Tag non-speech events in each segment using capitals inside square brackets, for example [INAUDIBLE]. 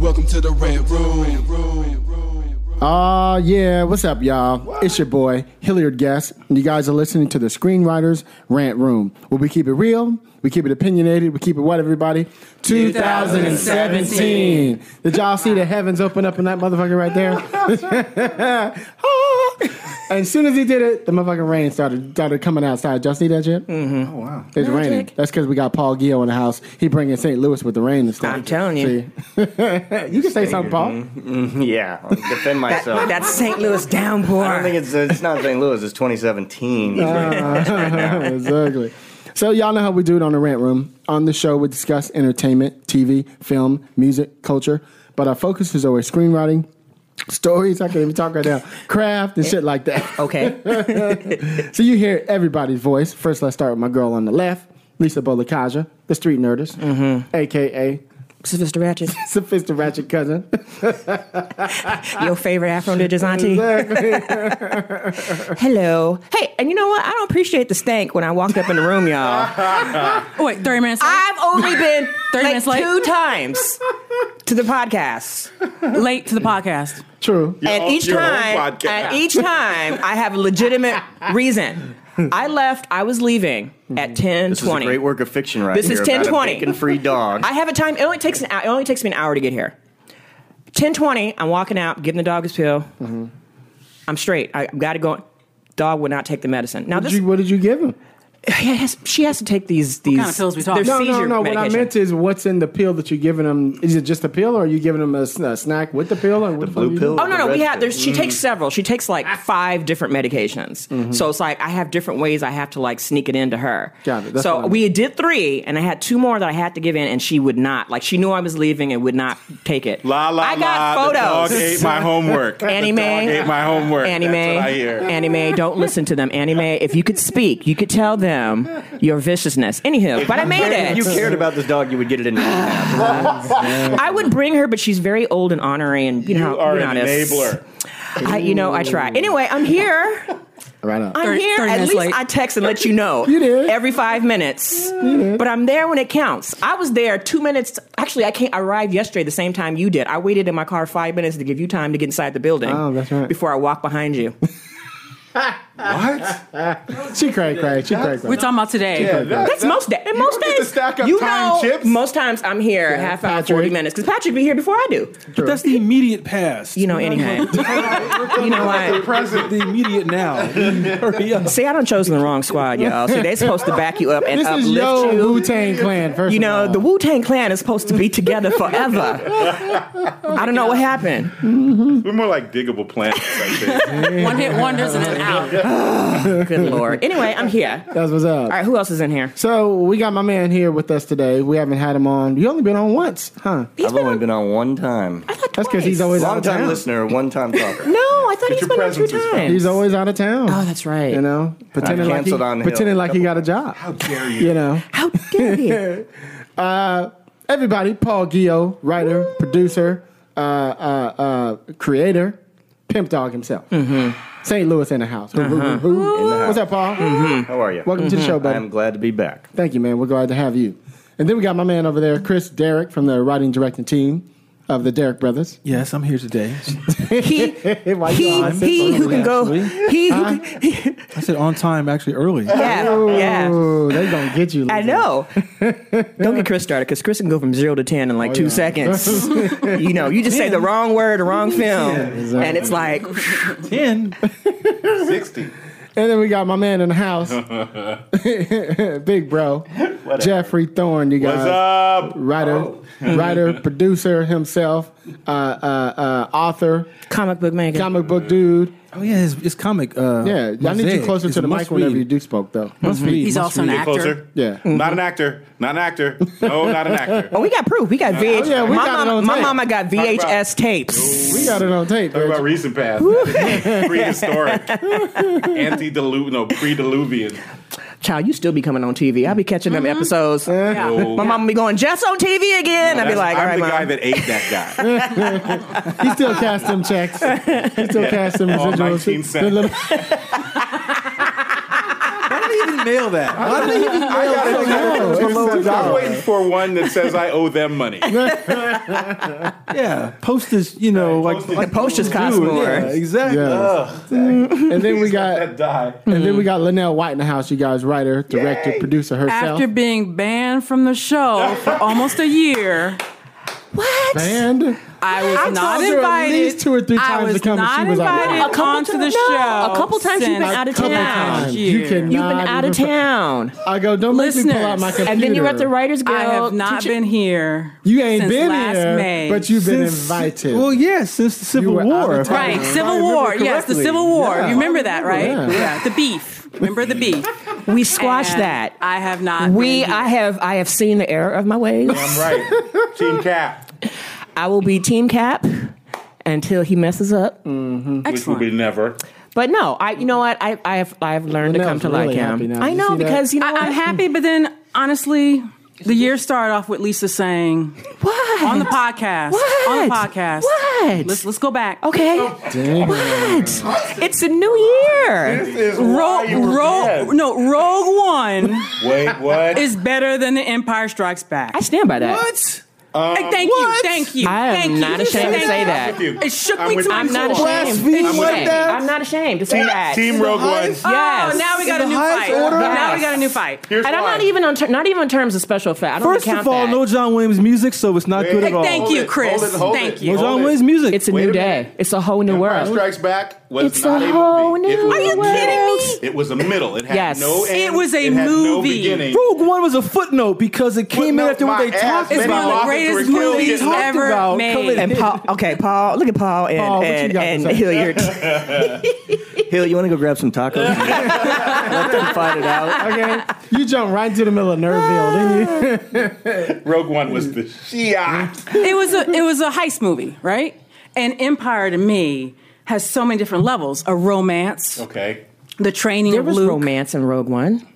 Welcome to the Red Room. Ah, yeah. What's up, y'all? It's your boy, Hilliard Guess, and you guys are listening to the Screenwriters Rant Room, where we keep it real, we keep it opinionated, we keep it what, everybody? 2017. Did y'all see the heavens open up in that motherfucker right there? [LAUGHS] [LAUGHS] [LAUGHS] and as soon as he did it, the motherfucking rain started started coming outside. Y'all see that shit? Mm-hmm. Oh, wow. It's raining. That's because we got Paul Gio in the house. He bringing St. Louis with the rain and stuff. I'm telling you. See? [LAUGHS] you can say something, Paul. Mm, [LAUGHS] yeah, I'll defend myself. That's St. Louis downpour. I don't think it's it's not St. Louis. It's 2017. exactly. So y'all know how we do it on the Rant Room. On the show, we discuss entertainment, TV, film, music, culture, but our focus is always screenwriting, stories. I can't even talk right now. Craft and shit like that. Okay. [LAUGHS] So you hear everybody's voice. First, let's start with my girl on the left, Lisa Bolekaja, the street nerdist, mm-hmm. aka Sophister Ratchet. [LAUGHS] Sophister Ratchet cousin. [LAUGHS] Your favorite Afro Ninjas auntie. [LAUGHS] Hello. Hey, and you know what? I don't appreciate the stank when I walked up in the room, y'all. Oh, wait, 30 minutes late? I've only been 30 like minutes late? two times to the podcast. late to the podcast. True. and each your own time, podcast. and each time, I have a legitimate reason. I left. I was leaving at ten This is a great work of fiction, right This here. is about a 10:20. Bacon-free dog. I have a time. It only takes an. It only takes me an hour to get here. Ten twenty. I'm walking out, giving the dog his pill. Mm-hmm. I'm straight. I got to go. Dog would not take the medicine. Now What this, you, what did you give him? He has, she has to take these. These kind of pills we talking they're No, no, seizure no. What I meant is, what's in the pill that you're giving him? Is it just a pill, or are you giving him a, s- a snack with the pill? Or what the, blue pill? Oh no, no, we have. There's, she takes several. She takes like five different medications. Mm-hmm. So it's like I have different ways I have to like sneak it into her. Got it. That's so what I we did three, and I had two more that I had to give in, and she would not. Like she knew I was leaving and would not take it. La la I got la. The dog ate my homework. [LAUGHS] Annie the dog ate my homework. Annie That's what I hear. Annie Mae, don't listen to them. Annie Mae, if you could speak, you could tell them your viciousness. Anywho, but I made it. If you cared about this dog, you would get it in. [SIGHS] I would bring her, but she's very old and ornery, and you know, You are you an how enabler. I, you know, I try. Anyway, I'm here. Right on. I'm 30 here. 30 At least late. I text and let you know. [LAUGHS] You did. Every five minutes. But I'm there when it counts. I was there two minutes. Actually, I can't I arrived yesterday the same time you did. I waited in my car five minutes to give you time to get inside the building. Oh, that's right. Before I walk behind you. [LAUGHS] She cray cray. She cray We're talking about today. That's most days. And most don't days, to stack up you time know, chips. most times I'm here half hour, forty minutes, because Patrick be here before I do. But that's the immediate past. You know, anyhow. [LAUGHS] you know what? present, the immediate now. [LAUGHS] Hurry up. See, I don't chosen the wrong squad, y'all. See, they're supposed to back you up and This uplift is your you. Wu Tang Clan. First, You of know, all. the Wu Tang Clan is supposed to be together forever. I don't know what happened. We're more like Digable Planets. I [LAUGHS] think. One hit wonders and then out. [LAUGHS] Good lord. Anyway, I'm here. That's what's up. All right, who else is in here? So we got my man here with us today. We haven't had him on. You only been on once, huh? I've only been on one time. I thought That's because he's always out Long of time town. listener, one time talker. [LAUGHS] No, I thought he's your been on two presence is fun. times. He's always out of town. Oh, that's right. You know, pretending like he, canceled on Hill pretending like he got a job. How dare you? You know, How dare you? [LAUGHS] everybody. Paul Gio, writer, producer, uh, uh, uh, creator, pimp dog himself. Mm-hmm. St. Louis in the house. Who, who, uh-huh. who, who? In the house. What's up, Paul? Mm-hmm. How are you? Welcome to the show, mm-hmm. buddy. I'm glad to be back. Thank you, man. We're glad to have you. And then we got my man over there, Chris Derrick from the writing directing team of the Derrick Brothers. Yes, I'm here today. [LAUGHS] He, Why you he, on? he who can go. Actually. He who can, I said on time, actually early. yeah, yeah. Oh, they gonna get you. I Lisa. know. [LAUGHS] Don't get Chris started because Chris can go from zero to ten in like oh, two yeah. seconds. [LAUGHS] you know, you just say the wrong word, the wrong film, and it's like Ten. 60. And then we got my man in the house, [LAUGHS] [LAUGHS] big bro, Jeffrey Thorne. You What's up? writer, [LAUGHS] writer, producer himself, uh, uh, uh, author, Comic book maker. comic book dude. Oh yeah, his, his comic. Uh, Yeah, I need you Mosaic closer is to the mic whenever you do spoke, though. Must read. He's must also an read. Get actor. closer. Yeah. Not an actor. Not an actor. No, not an actor. [LAUGHS] Oh, we got proof. We got VH. yeah, we my, got it mama, on my tape. mama got VHS tapes. We got it on tape. Talk about recent past. [LAUGHS] Prehistoric. [LAUGHS] Antediluvian. No, pre-diluvian. Child, you still be coming on TV. I'll be catching them mm-hmm. episodes. Oh. My mama be going, Jess on TV again. I'll be That's- like, all I'm right, the mom. guy that ate that guy. [LAUGHS] He still cast them checks. He still cast them All residuals. 19 cents. The little- Why did he even mail that? Why did he even I mail gotta that? know. It's I'm below a dollar. waiting for one that says I owe them money. [LAUGHS] Yeah, postage. You know, like, postage. like The postage cost do. more. Yeah, exactly. Yeah. and then we got die. and then we got Linnell White in the house. You guys, writer, director, Yay. producer herself. After being banned from the show for [LAUGHS] almost a year, What? Band. I was I not told her at invited. least two or three times to come and not she was like, invited "Wow." A couple onto the no, show. a couple times you've been out of couple town. times. year. You can You've been out of even- town. I go, don't make me pull out my Listeners. computer. And then you were at the Writers Guild. I have not teaching- been here. You ain't since been last here, May. but you've been Since- invited. Well, yeah, since the Civil were out War. town. Right, If I Civil remember War. Yes, the correctly. Civil War. Yeah. You remember that, right? Yeah. the beef. Remember the beef? We squashed And that. I have not. We, been here. I have, I have seen the error of my ways. I'm right. Team Cap. I will be Team Cap until he messes up. Mm-hmm. Which will Excellent. be never. But no, I, you know what? I, I have, I have learned to come Linnell's to like really him. now. I you know see that? because you know I, what? I'm happy, but then honestly, the year started off with Lisa saying What on the podcast. What? On the podcast. What? Let's let's go back. Okay. What? It's a new year. This is why you Rogue, Rogue, no, Rogue One Wait, what? is better than The Empire Strikes Back. I stand by that. What? Hey, uh, thank you, thank you. I am thank you. not ashamed to say that. It shook I'm me to you. my I'm not ashamed. I'm, like that? I'm not ashamed to say that. Team Rogue One. highest- Yes. Oh, now we got a new fight. order? Now we got a new fight. Here's and I'm not even on ter- not even in terms of special effect. I don't First count of all, that. no John Williams music, so it's not Wait. good at all. Thank you, Chris. hold it, hold Thank you. No John. Williams music. It's a Wait new a day. It's a whole new Empire world. Strikes Back was It's not a a, whole movie. new it was Are you a kidding middle. me? It was a middle. It had Yes. no end. It was a it had No movie. Rogue One was a footnote because it came in after what they ass. talked It's one of the about. prophets greatest were movies ever about made. And Paul, okay, Paul, look at Paul and Paul, what you and, got to and? Hilliard. [LAUGHS] Hill, you want to go grab some tacos? [LAUGHS] Let them fight it out. Okay, you jump right into the middle of Nerville, didn't you? [LAUGHS] Rogue One was the Shia. it was a it was a heist movie, right? And Empire to me has so many different levels: a romance, Okay. the training There of was Luke, romance in Rogue One.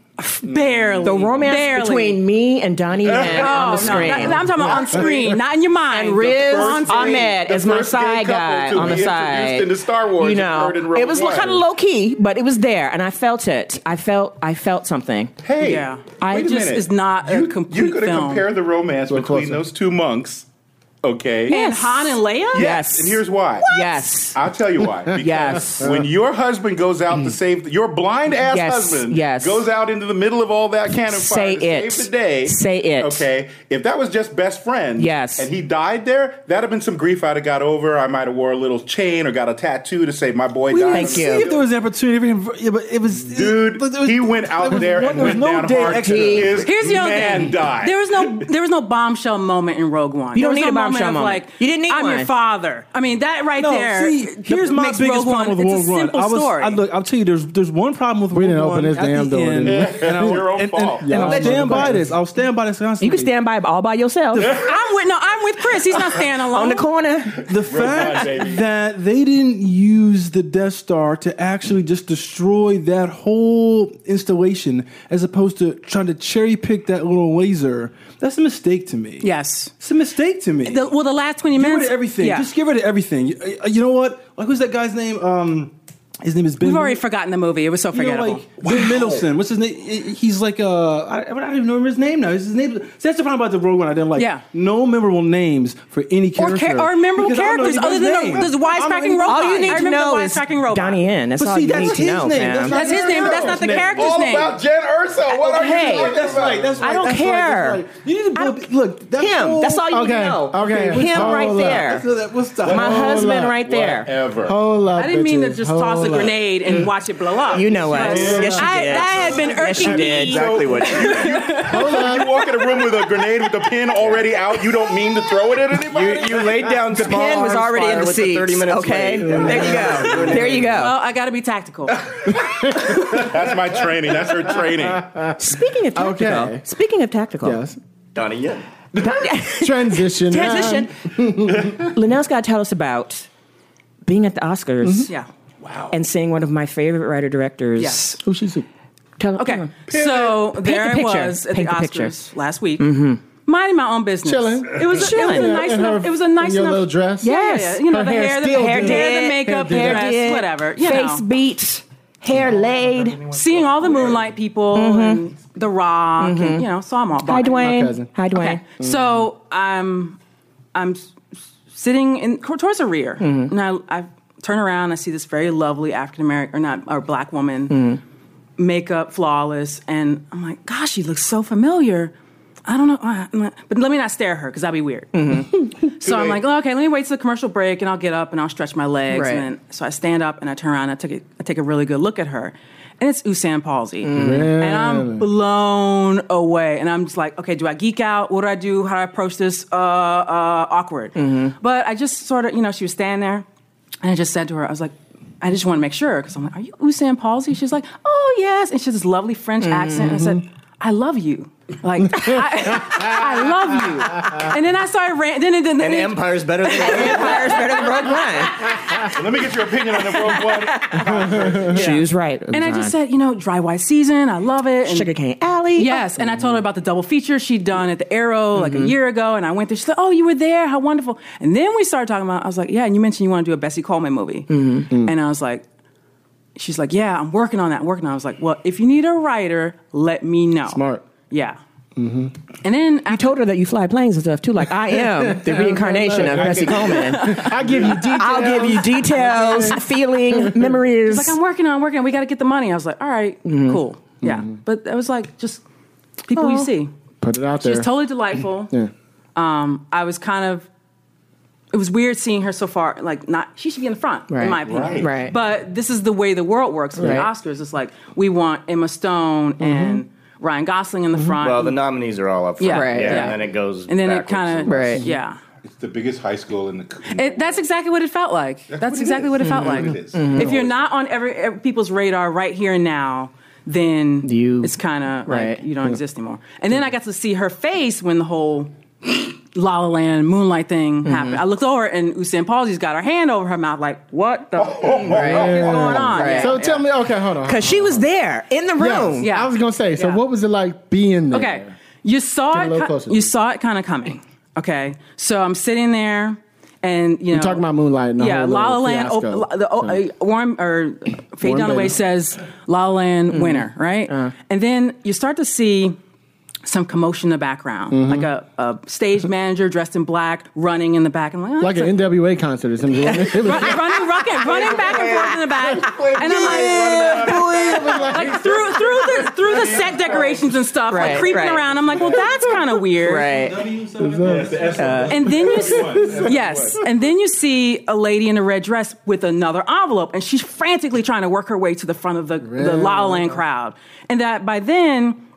barely The romance barely. between me and Donnie [LAUGHS] oh, Yen Oh, on the no, screen. I'm talking about on screen, not in your mind. and Riz on screen. Ahmed the as my side guy on the be side. introduced into Star Wars you know, occurred in Rogue it was kind of low key, but it was there, and I felt it. I felt, I felt something. Hey, Yeah. I wait a just minute. is not a you, complete You could have film. compared the romance between closer. those two monks. Okay. And Yes. Han and Leia. Yes. And here's why. Yes. I'll tell you why. [LAUGHS] Yes. when your husband goes out to mm. save your blind ass Yes, husband yes. goes out into the middle of all that cannon Say fire to it. save the day. Say it. Okay. If that was just best friend, Yes. and he died there, that'd have been some grief I'd have got over. I might have wore a little chain or got a tattoo to say my boy died. Thank See you. if there was an opportunity for him, yeah, but it was Dude, but there was- he went out was there and there was went no down day hard. extra. His Here's the other man thing. died. There was no there was no bombshell moment in Rogue One. You There don't was need no a bombshell of moment. Like, You didn't need I'm one. your father. I mean that right No, there. see, here's my biggest Rogue problem One. with It's Rogue a One. simple I was, story. I, look, I'll tell you, there's there's one problem with We Rogue didn't open this damn door, end, and I'll, Your own and, fault. and, and I'll stand by this. I'll stand by this constantly. You can stand by all by yourself I'm with no. I'm with Chris. He's not standing [LAUGHS] alone. on the corner. The fact that they didn't use the Death Star to actually just destroy that whole installation, as opposed to trying to cherry pick that little laser, that's a mistake to me. Yes. It's a mistake to me. The, well, the last twenty rid minutes. of everything. Yeah. Just give rid of everything. You, uh, you know what? Like, who's that guy's name? Um, his name is Ben. We've already forgotten the movie. It was so You know, forgettable. like Ben Middleton. What's his name? He's like uh, I, I don't even remember his name now. His name. See, that's the problem about the Rogue One. I didn't like. Yeah. No memorable names for any or, character. char- or memorable because I don't know characters other anybody's than name. the, the I don't know wisecracking any- robot. All you need I to remember know the is wisecracking robot. Donnie Yen. That's But all see, you that's need to his know, name. fam. That's not That's his name, but that's not the It's character's all name. about Jyn Erso. What are Hey. you talking That's about? right. That's right. I don't that's care. Right, that's right. You need to I build, look. That's Him. whole- That's all you need Okay, to know. okay, Him hold right up. there. So what's the- My husband right there. Whatever. Hold up, I didn't mean to bitches. just toss a Hold blow up. grenade and mm. watch it blow up. You know us. But Yes, you I, did. That had been Yes, you irking did. me. Exactly what. [LAUGHS] Hold on. You walk in a room with a grenade with the pin already out. You don't mean to throw it at anybody. You, you laid down The pin was already in the with seats. 30 minutes okay, late. there you go. There you go. Well, I got to be tactical. [LAUGHS] That's my training. That's her training. Speaking of tactical, Okay. speaking of tactical, Yes. Donnie Yen. [LAUGHS] Transition. transition. Linnell's got to tell us about being at the Oscars yeah. And seeing one of my favorite writer directors. Yes. Who she's a Tell, tell Okay. him. So there the I was at Paint the the picture. Oscars last week, mm-hmm. minding my own business. Chilling. It was, a, it was a nice her- enough. It was a nice your enough little dress. Yeah, Yes. yeah. You know Her the hair hair, the still hair, did. hair, the makeup, Hair did. dress, Did, whatever. You Face know. beat, hair laid. seeing all the Moonlight people mm-hmm. and The Rock, and, mm-hmm. you know, saw them all. Hi, Bye. Dwayne. cousin. Hi, Dwayne. Okay. So I'm I'm sitting in towards the rear, and I, I turn around. I see this very lovely African American or not or black woman, makeup flawless, and I'm like, gosh, she looks so familiar. I don't know, but let me not stare at her because that'd be weird. [LAUGHS] so I'm like, oh, okay, let me wait till the commercial break, and I'll get up and I'll stretch my legs, Right. and then so I stand up and I turn around. And I take a, I take a really good look at her, and it's Euzhan Palcy, and I'm blown away. And I'm just like, okay, do I geek out? What do I do? How do I approach this? Uh, uh, awkward. But I just sort of, you know, she was standing there, and I just said to her, I was like. I just want to make sure because I'm like, "Are you Euzhan Palcy?" She's like, "Oh yes," and she has this lovely French accent. And I said, mm-hmm. "I love you, like [LAUGHS] I, I love you." And then I started ran. Then, then, then, And then Empire's better than Empire's better than Rogue One. [LAUGHS] Let me get your opinion on the Rogue One. [LAUGHS] She was right. and I just said, you know, dry white season. I love it. And Sugarcane Alley. Yes, and I told her about the double feature she'd done at the Aero like a mm-hmm. year ago, and I went there. She said, "Oh, you were there? How wonderful!" And then we started talking about. I was like, "Yeah," and you mentioned you want to do a Bessie Coleman movie, mm-hmm. and I was like, "She's like, yeah, I'm working on that. I'm working on." it. I was like, "Well, if you need a writer, let me know." Smart. Yeah. Mm-hmm. And then I told her that you fly planes and stuff too. Like I am [LAUGHS] the reincarnation of Bessie Coleman. [LAUGHS] I give you details. I'll give you details, [LAUGHS] feeling, memories. like, "I'm working on, I'm working on. We got to get the money." I was like, "All right, mm-hmm. cool, yeah." Mm-hmm. But it was like just people you see. Put it out there. was totally delightful. yeah. um, I was kind of. It was weird seeing her so far. Like, not she should be in the front, Right. in my opinion. Right. Right. But this is the way the world works with the Oscars. It's like we want Emma Stone mm-hmm. and Ryan Gosling in the mm-hmm. front. Well, the nominees are all up front. Yeah, Right, Yeah, yeah. and then it goes. and then it kind of Right. Yeah. It's the biggest high school in the. In It, that's exactly what it felt like. That's, what exactly is. what it felt mm-hmm. like. what it is. If you're not on every, every people's radar right here and now, then You- it's kind of Right. like you don't exist anymore. And then I got to see her face when the whole La La Land Moonlight thing Mm-hmm. happened. I looked over and Euzhan Palcy's got her hand over her mouth, like, "What the fuck is going on?" Right. Yeah. So tell me, okay, hold on. Because she was there in the room. Yes, Yeah. I was gonna say. So Yeah. what was it like being there? Okay, you saw Get it. ki- You saw it kind of coming. Okay, so I'm sitting there, and you know, talking about Moonlight and yeah, whole La La Land. fiasco. op- the, o- So- uh, Warren or Faye Warren Dunaway Beatty. says La La Land Mm-hmm. winner, right? Uh. and then you start to see some commotion in the background, Mm-hmm. like a, a stage manager dressed in black running in the back. I'm like, oh, Like an a- NWA concert or something. [LAUGHS] Run- [LAUGHS] running, running, running back and forth in the back, and I'm [LAUGHS] like, like through through the through the set decorations and stuff, Right, like creeping right. around. I'm like, well, that's kind of weird, Right. And then you, s- yes, and then you see a lady in a red dress with another envelope, and she's frantically trying to work her way to the front of the, the La La Land crowd. And that by then,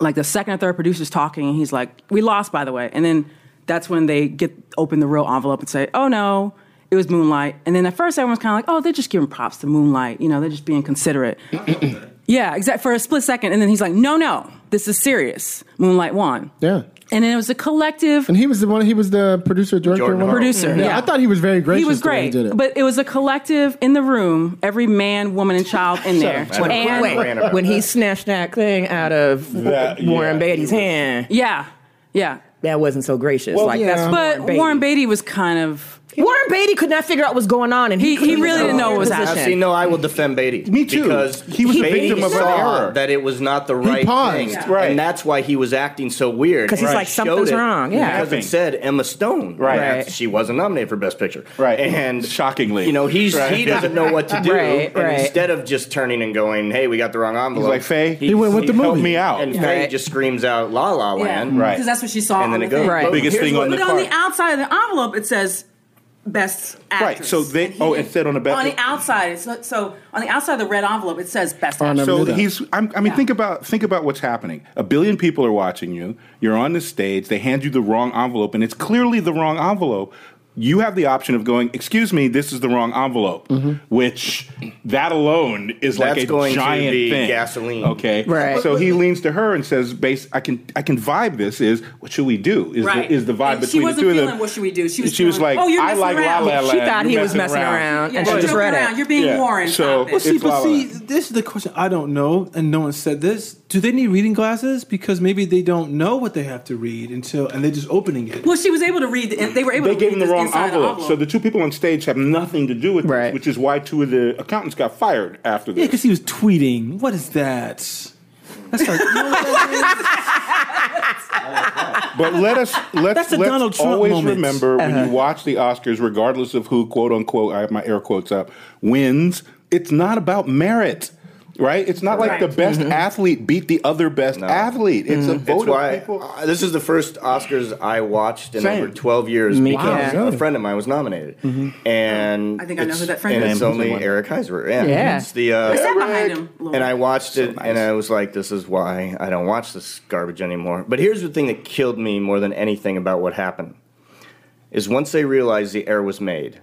like the second or third producer's talking, and he's like, "We lost, by the way." And then that's when they get open the real envelope and say, "Oh no." It was Moonlight, and then at first everyone's kind of like, "Oh, they're just giving props to Moonlight, you know, they're just being considerate." [CLEARS THROAT] yeah, exact for a split second, and then he's like, "No, no, this is serious. Moonlight won." yeah. And then it was a collective And he was the one. He was the producer, director, Jordan whatever. Hart. producer. Yeah, Yeah, I thought he was very gracious. He was the way great, did it. but it was a collective in the room, every man, woman, and child in there. up. When- And Wait. when he snatched that thing out of That- Warren yeah. Beatty's hand, yeah, yeah. that wasn't so gracious. like yeah. that's But Warren Beatty. Warren Beatty was kind of Warren Beatty could not figure out what was going on, and he, He- he really didn't know what was position. happening. See, no, I will defend Beatty. Me too. Because He was a Beatty victim of an saw error. that it was not the right paused. thing, Right. and that's why he was acting so weird. Because he's And like, something's wrong, yeah. because Laughing. it said Emma Stone. Right. Right. She wasn't nominated for Best Picture. Right. and Shockingly. you know, he's Right. he doesn't know what to do. Right, and right. instead of just turning and going, "Hey, we got the wrong envelope," He's like, "Faye, He went with the help movie. me out. and Yeah. Faye Right. just screams out "La La Land." Right. because that's what she saw. And then it goes. Right. But Biggest thing on the But on the outside of the envelope, it says best actress. Right, so they- And he oh, it said on the back- on the outside. So, so on the outside of the red envelope, it says best Oh, I actress. So he's. I'm, I mean, Yeah. think about think about what's happening. A billion people are watching you. You're on the stage. They hand you the wrong envelope, and it's clearly the wrong envelope. You have the option of going, "Excuse me, this is the wrong envelope," Mm-hmm. which that alone is like That's a going to giant be thing. gasoline. Okay, Right. So he leans to her and says, "Base, I can I can vibe this. Is what should we do? Is Right. the, is the vibe And between the wasn't two of feeling them? what should we do? She was she was like, "Oh, you're I messing like around." La La She thought You he was messing messing around. around, Yeah, and you're she just read around. it. You're being Yeah. Warren. So- Well, see, It's but La see, Land. this is the question I don't know, and no one said this. Do they need reading glasses? Because maybe they don't know what they have to read until, and they're just opening it. Well, she was able to read, and they were able They to gave read the wrong inside envelope. So the two people on stage have nothing to do with Right. this, which is why two of the accountants got fired after this. Yeah, because he was tweeting. What is that? That's like, you know what that But let us let's, That's let's Donald Trump always moment. remember when you uh-huh. watch the Oscars, regardless of who quote unquote I have my air quotes up wins. It's not about merit. Right? It's not like the best athlete beat the other best athlete. It's a It's vote why of people. uh, this is the first Oscars I watched in Same. over 12 years Me because too. a friend of mine was nominated, and I think I know who that friend and is. it's only Eric Heisserer. Yeah, Yeah. it's the uh, I sat behind him. a and I bit. watched it, and I was like, "This is why I don't watch this garbage anymore." But here's the thing that killed me more than anything about what happened: is once they realized the error was made,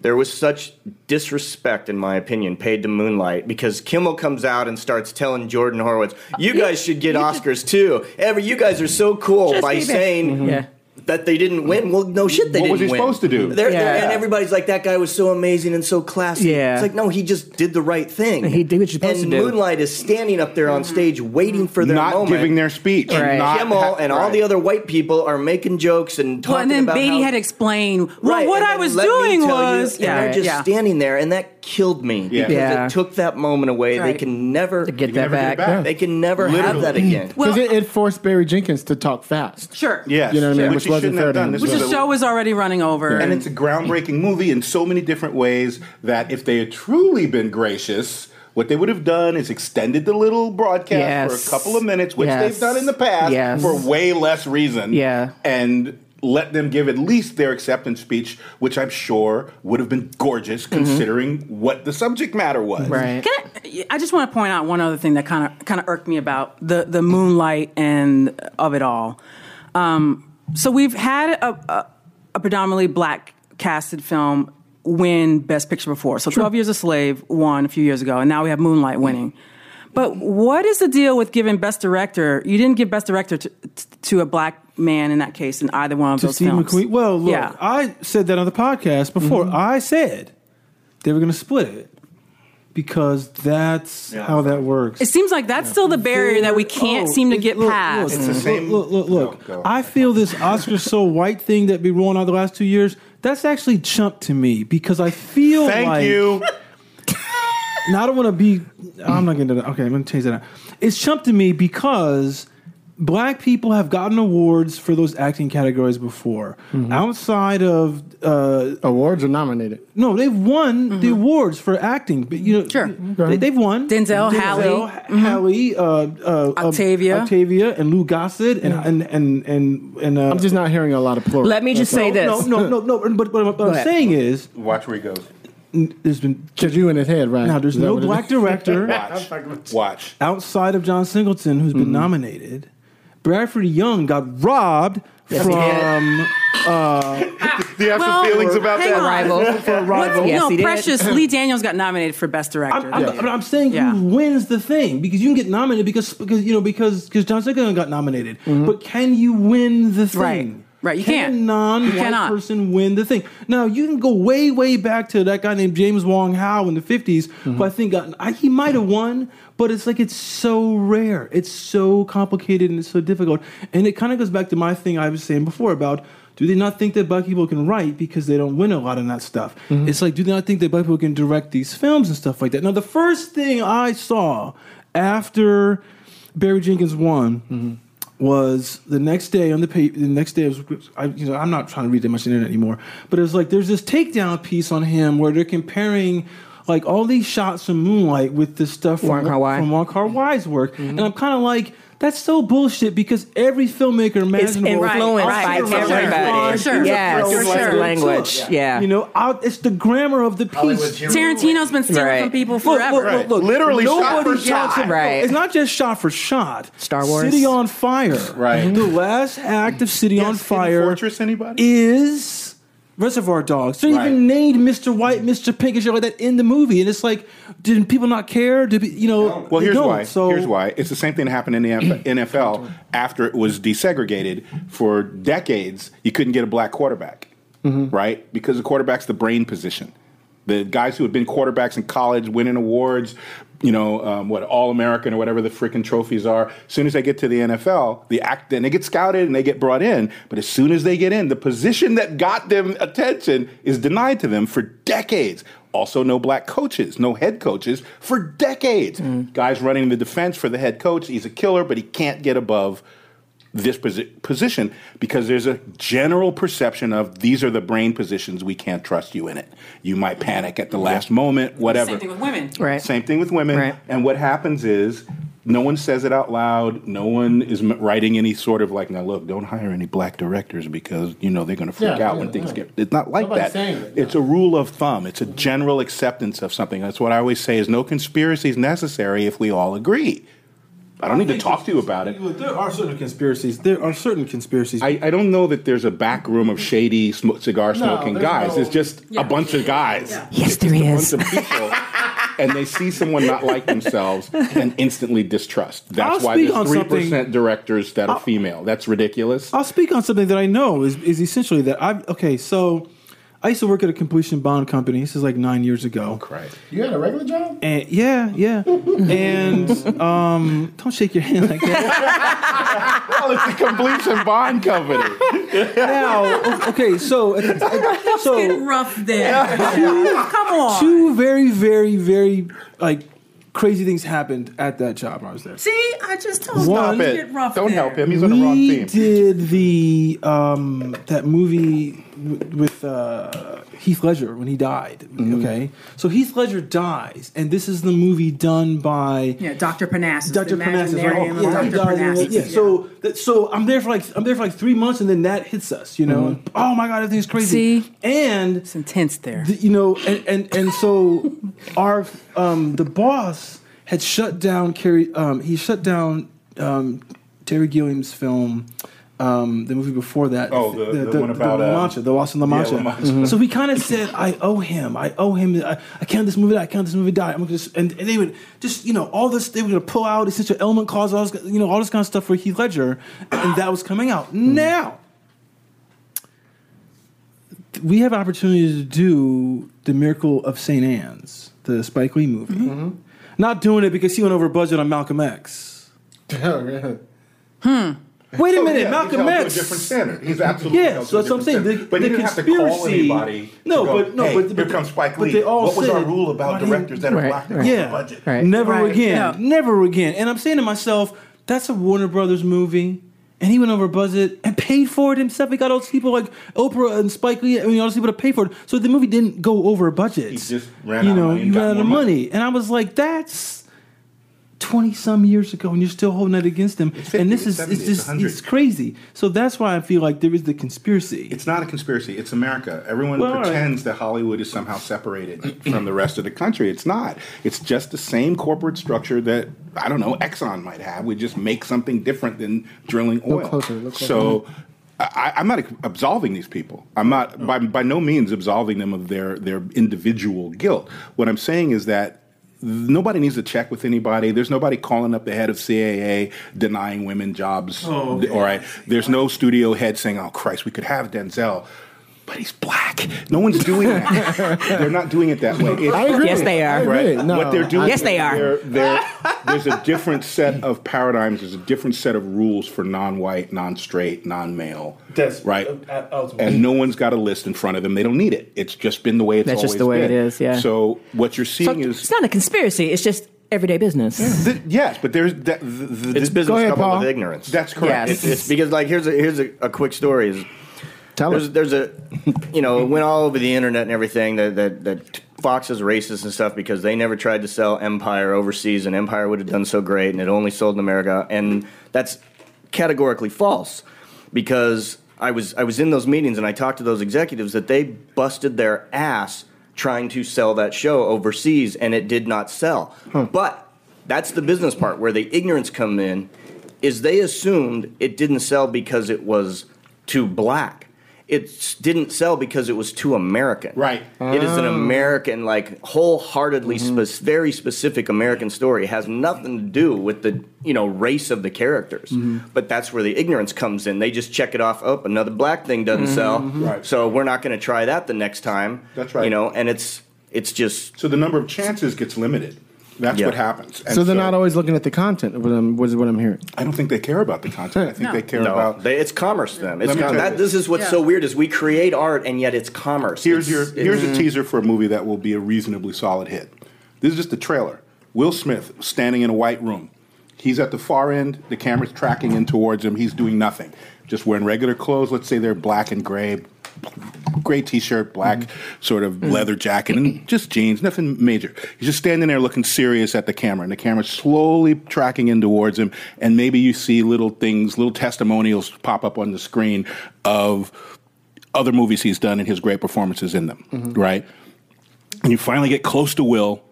there was such disrespect, in my opinion, paid to Moonlight because Kimmel comes out and starts telling Jordan Horowitz, "You guys should get Oscars too. Ever, you guys are so cool Just by be back." saying." Yeah. That they didn't win. Well, no shit, they What didn't What was he win. supposed to do? They're- they're- and everybody's like, "That guy was so amazing and so classy." Yeah. It's like, no, he just did the right thing. He did what you're supposed and to do. Moonlight is standing up there on mm-hmm. stage waiting for their not moment. giving their speech. Right. Not Kimmel ha- and all right. the other white people are making jokes and talking Well, and then about Beatty how, had explained. Well, Right, what I was doing tell you- was, and they're just yeah. standing there, and that killed me Yeah. because Yeah. it took that moment away. They can never To get You that never get back. it back. They can never have that again. [LAUGHS] Well- Because it, it forced Barry Jenkins to talk fast. Sure. Yeah. You know what I mean? Which Which he wasn't shouldn't fair have to done. him. Which the show was already running over. And it's a groundbreaking movie in so many different ways that if they had truly been gracious, what they would have done is extended the little broadcast Yes. for a couple of minutes, which Yes. they've done in the past Yes. for way less reason. Yeah. And let them give at least their acceptance speech, which I'm sure would have been gorgeous considering what the subject matter was. Right. Can I, I just want to point out one other thing that kind of kind of irked me about the the moonlight and of it all. Um, so we've had a, a, a predominantly black casted film win Best Picture before. So Twelve Years a Slave won a few years ago, and now we have Moonlight winning. But what is the deal with giving Best Director? You didn't give Best Director to, to a black man in that case in either one of to those Steve films. McQueen. Well, look, yeah. I said that on the podcast before. Mm-hmm. I said they were going to split it because that's how that works. It seems like that's still the barrier that we oh, can't Oh, seem to it- get look, past. Look, It's the look, same- Look, look, look. No. I feel this Oscar [LAUGHS] so white thing that been rolling out the last two years. That's actually chump to me because I feel Thank like you. now I don't want to be. I'm not going to. Okay, I'm going to change that. Out. It's chump to me because black people have gotten awards for those acting categories before. Mm-hmm. Outside of uh, Awards are nominated. no, they've won the awards for acting. But you know, Mm-hmm. Sure. they, they've won. Denzel, Halle. Denzel, Halle, uh, uh, um, Octavia. Octavia, and Lou Gossett, and and and and, and uh, I'm just not hearing a lot of plural. Let me just say no, this. no, no, no, no. But, but what I'm ahead. saying is, Watch where he goes. there's been Because you in his head, right? now there's no black director. [LAUGHS] Watch. Watch. outside of John Singleton, who's been nominated, Bradford Young got robbed Yes, he did. from uh, Do you have Well, some feelings about hang that? on. Arrival. for Rival. Yes, no, he did. Precious Lee Daniels got nominated for Best Director. I'm, I'm, I'm saying Yeah. who wins the thing because you can get nominated because because you know because because John Singleton got nominated, mm-hmm. but can you win the thing? Right. Right, you can can't. a non-white You cannot. person win the thing. Now you can go way, way back to that guy named James Wong Howe in the 50s, mm-hmm. who I think got I, he might have won, but it's like it's so rare, it's so complicated, and it's so difficult. And it kind of goes back to my thing I was saying before about do they not think that black people can write because they don't win a lot in that stuff? Mm-hmm. It's like do they not think that black people can direct these films and stuff like that? Now the first thing I saw after Barry Jenkins won mm-hmm. Was the next day on the page. The next day, was, I, you know, I'm not trying to read that much internet anymore, but it was like there's this takedown piece on him where they're comparing like all these shots from Moonlight with this stuff from Wong Kar-wai. from Wong Kar Wai's work, mm-hmm. and I'm kind of like. That's so bullshit because every filmmaker imaginable influenced Right, by for sure. everybody. For sure. Yes, For sure. language. Yeah. You know, out, it's the grammar of the piece. Tarantino's been stealing Right. from people Look, forever. look, look, look. Literally shot Nobody for talks shot. about- Right. It's not just shot for shot. Star Wars. City on Fire. Right. The last act of City Yes, on Fire Fortress, anybody? is Reservoir Dogs. They Right. even named Mr. White, Mr. Pink, and shit like that in the movie, and it's like, did people not care? Did you know? Well, here's why. So here's why. It's the same thing that happened in the NFL [CLEARS THROAT] after it was desegregated for decades. You couldn't get a black quarterback, mm-hmm. right? Because the quarterback's the brain position. The guys who had been quarterbacks in college, winning awards, you know, um, what All American or whatever the freaking trophies are. As soon as they get to the NFL, the act then they get scouted and they get brought in. But as soon as they get in, the position that got them attention is denied to them for decades. Also, no black coaches, no head coaches for decades. Guys running the defense for the head coach, he's a killer, but he can't get above this position because there's a general perception of these are the brain positions we can't trust you in it. You might panic at the last moment, whatever. Same thing with women. Right. Same thing with women. Right. And what happens is no one says it out loud. No one is writing any sort of like, now look, don't hire any black directors because you know they're going to freak Yeah, out yeah, when things right. get. It's not like Nobody's that. saying it, It's a rule of thumb. It's a general acceptance of something. That's what I always say: is no conspiracy is necessary if we all agree. I don't need to talk to you about it. There are certain conspiracies. There are certain conspiracies. I, I don't know that there's a back room of shady sm- cigar smoking there's guys. no- it's just a bunch of guys. Yes, there a is. bunch of people, [LAUGHS] and they see someone not like themselves and instantly distrust. That's I'll why there's three percent directors that are female. That's ridiculous. I'll speak on something that I know is, is essentially that I've okay. So I used to work at a completion bond company. This is like nine years ago. Right. You had a regular job? And yeah, yeah. [LAUGHS] And um, don't shake your hand like that. [LAUGHS] Well, it's a completion bond company. now, okay, so [LAUGHS] so rough there. Come on. two very, very, very like crazy things happened at that job when I was there. See, I just told One- you. Stop Get it. rough Don't there. help him. He's on the wrong team. we did the um, that movie w- with uh, Heath Ledger when he died. Mm-hmm. Okay, so Heath Ledger dies, and this is the movie done by Yeah, Dr. Parnassus. Dr. the Parnassus, right? Imaginarium of Yeah, he Dr. dies in the- Parnassus. yeah. So, that, so I'm there for like I'm there for like three months, and then that hits us. You know, oh my god, everything's crazy. See? and It's intense there. the- you know, and and, and so [LAUGHS] our um, the boss had shut down Carrie. Um, he shut down um, Terry Gilliam's film. Um, the movie before that, Oh, the- the one about, La uh, Mancha, the Lost in La Mancha. La Mancha. Mhm. So he kind of said, "I owe him. I owe him. I, I can't this movie die. I can't this movie die. I'm gonna just and, and they would just you know all this. They were gonna pull out essential element clause, all this, you know all this kind of stuff for Heath Ledger, and that was coming out now we have opportunity to do the Miracle of St. Anne's, the Spike Lee movie. Mm-hmm. Not doing it because he went over budget on Malcolm X. [LAUGHS] Oh, really? Wait a minute, Oh, Yeah, Malcolm held to different standard. He's absolutely Yeah, so that's what I'm saying. different The- but the he didn't have to call conspiracy- anybody. No, to go, but- no, hey, but- here comes Spike but Lee. they all what was our rule about directors that are Right, black? that right. have Yeah, budget? Right. never Right. again, Yeah. never again. And I'm saying to myself, that's a Warner Brothers movie. And he went over budget and paid for it himself. He got all these people like Oprah and Spike Lee. I mean, all these people to pay for it. So the movie didn't go over budget. He just ran you out of know, money and you ran out of money. money. And I was like, that's twenty some years ago, and you're still holding that against them 50, and this is 70, it's it's just 100. it's crazy. So that's why I feel like there is the conspiracy. It's not a conspiracy. It's America. Everyone Well, all right. pretends that Hollywood is somehow separated from the rest of the country. It's not. It's just the same corporate structure that I don't know Exxon might have. We just make something different than drilling oil. closer, look closer. So. I, I'm not absolving these people. I'm not by, by no means absolving them of their, their individual guilt. What I'm saying is that nobody needs to check with anybody. There's nobody calling up the head of CAA denying women jobs. Oh, All right. There's no studio head saying, "Oh Christ, we could have Denzel." But he's black. No one's doing that. [LAUGHS] they're not doing it that way. It's- I agree. Yes, they are. Right. No, what they're doing. Yes, they are. they're- they're- there's a different set of paradigms. There's a different set of rules for non-white, non-straight, non-male. That's- right. uh, and no one's got a list in front of them. They don't need it. It's just been the way it's That's always just the way been. it is, yeah. So what you're So seeing it's is not a conspiracy. It's just everyday business. Th- yes, but there's that. The, the, It's business ahead, coupled Paul. with ignorance. That's correct. Yes. It's, it's because like here's a here's a, a quick story. Is Tell there's us. there's a you know it went all over the internet and everything that that that Fox is racist and stuff because they never tried to sell Empire overseas, and Empire would have done so great, and it only sold in America, and that's categorically false because I was I was in those meetings and I talked to those executives that they busted their ass trying to sell that show overseas, and it did not sell. But that's the business part where the ignorance come in is they assumed it didn't sell because it was too black. It didn't sell because it was too American. Right. It is an American, like wholeheartedly, mm-hmm. spec- very specific American story. It has nothing to do with the you know race of the characters. Mm-hmm. But that's where the ignorance comes in. They just check it off. Oh, another black thing doesn't mm-hmm. sell, Right. so we're not going to try that the next time. That's right. You know, and it's it's just So the number of chances gets limited. That's Yeah. what happens. And So they're not always looking at the content. What I'm, what is what I'm hearing. I don't think they care about the content. I think No. they care no, about. they, it's commerce. Then it's com- that, this. this is what's so weird is we create art and yet it's commerce. Here's It's- your it's- here's a mm. teaser for a movie that will be a reasonably solid hit. This is just the trailer. Will Smith standing in a white room. He's at the far end. The camera's tracking in towards him. He's doing nothing. Just wearing regular clothes. Let's say they're black and gray, gray t-shirt, black sort of mm. leather jacket, and just jeans. Nothing major. He's just standing there looking serious at the camera, and the camera's slowly tracking in towards him. And maybe you see little things, little testimonials pop up on the screen of other movies he's done and his great performances in them, mm-hmm. right? And you finally get close to Will,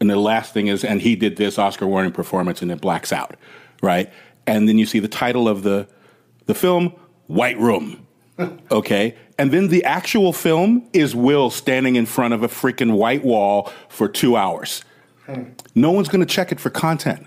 and the last thing is, and he did this Oscar winning performance, and it blacks out, right? And then you see the title of the the film, White Room. Okay, and then the actual film is Will standing in front of a freaking white wall for two hours. No one's going to check it for content.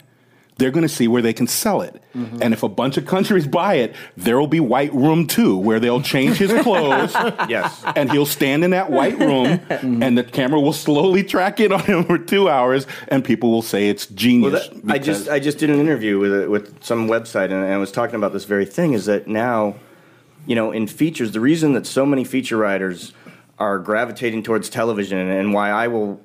They're going to see where they can sell it. Mm-hmm. And if a bunch of countries buy it, there will be White Room 2, where they'll change his [LAUGHS] clothes. Yes. And he'll stand in that white room, [LAUGHS] mm-hmm. and the camera will slowly track in on him for two hours, and people will say it's Well, genius. that, I just I just did an interview with a, with some website and I was talking about this very thing. Is that now, you know, in features, the reason that so many feature writers are gravitating towards television and, why I will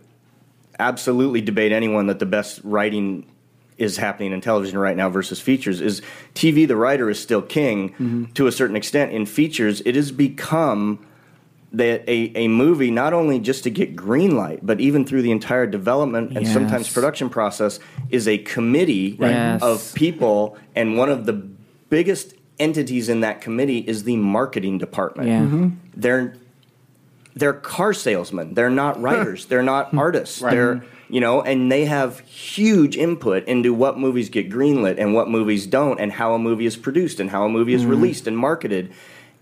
absolutely debate anyone that the best writing is happening in television right now versus features is TV. The writer is still king mm-hmm. to a certain extent. In features, it has become that a, a movie not only just to get green light, but even through the entire development and sometimes production process is a committee Yes. of people, and one of the biggest entities in that committee is the marketing department. Yeah. Mhm. They're they're car salesmen. They're not writers. they're not hmm. artists. They're mm-hmm. you know, and they have huge input into what movies get greenlit and what movies don't, and how a movie is produced and how a movie is mm-hmm. released and marketed.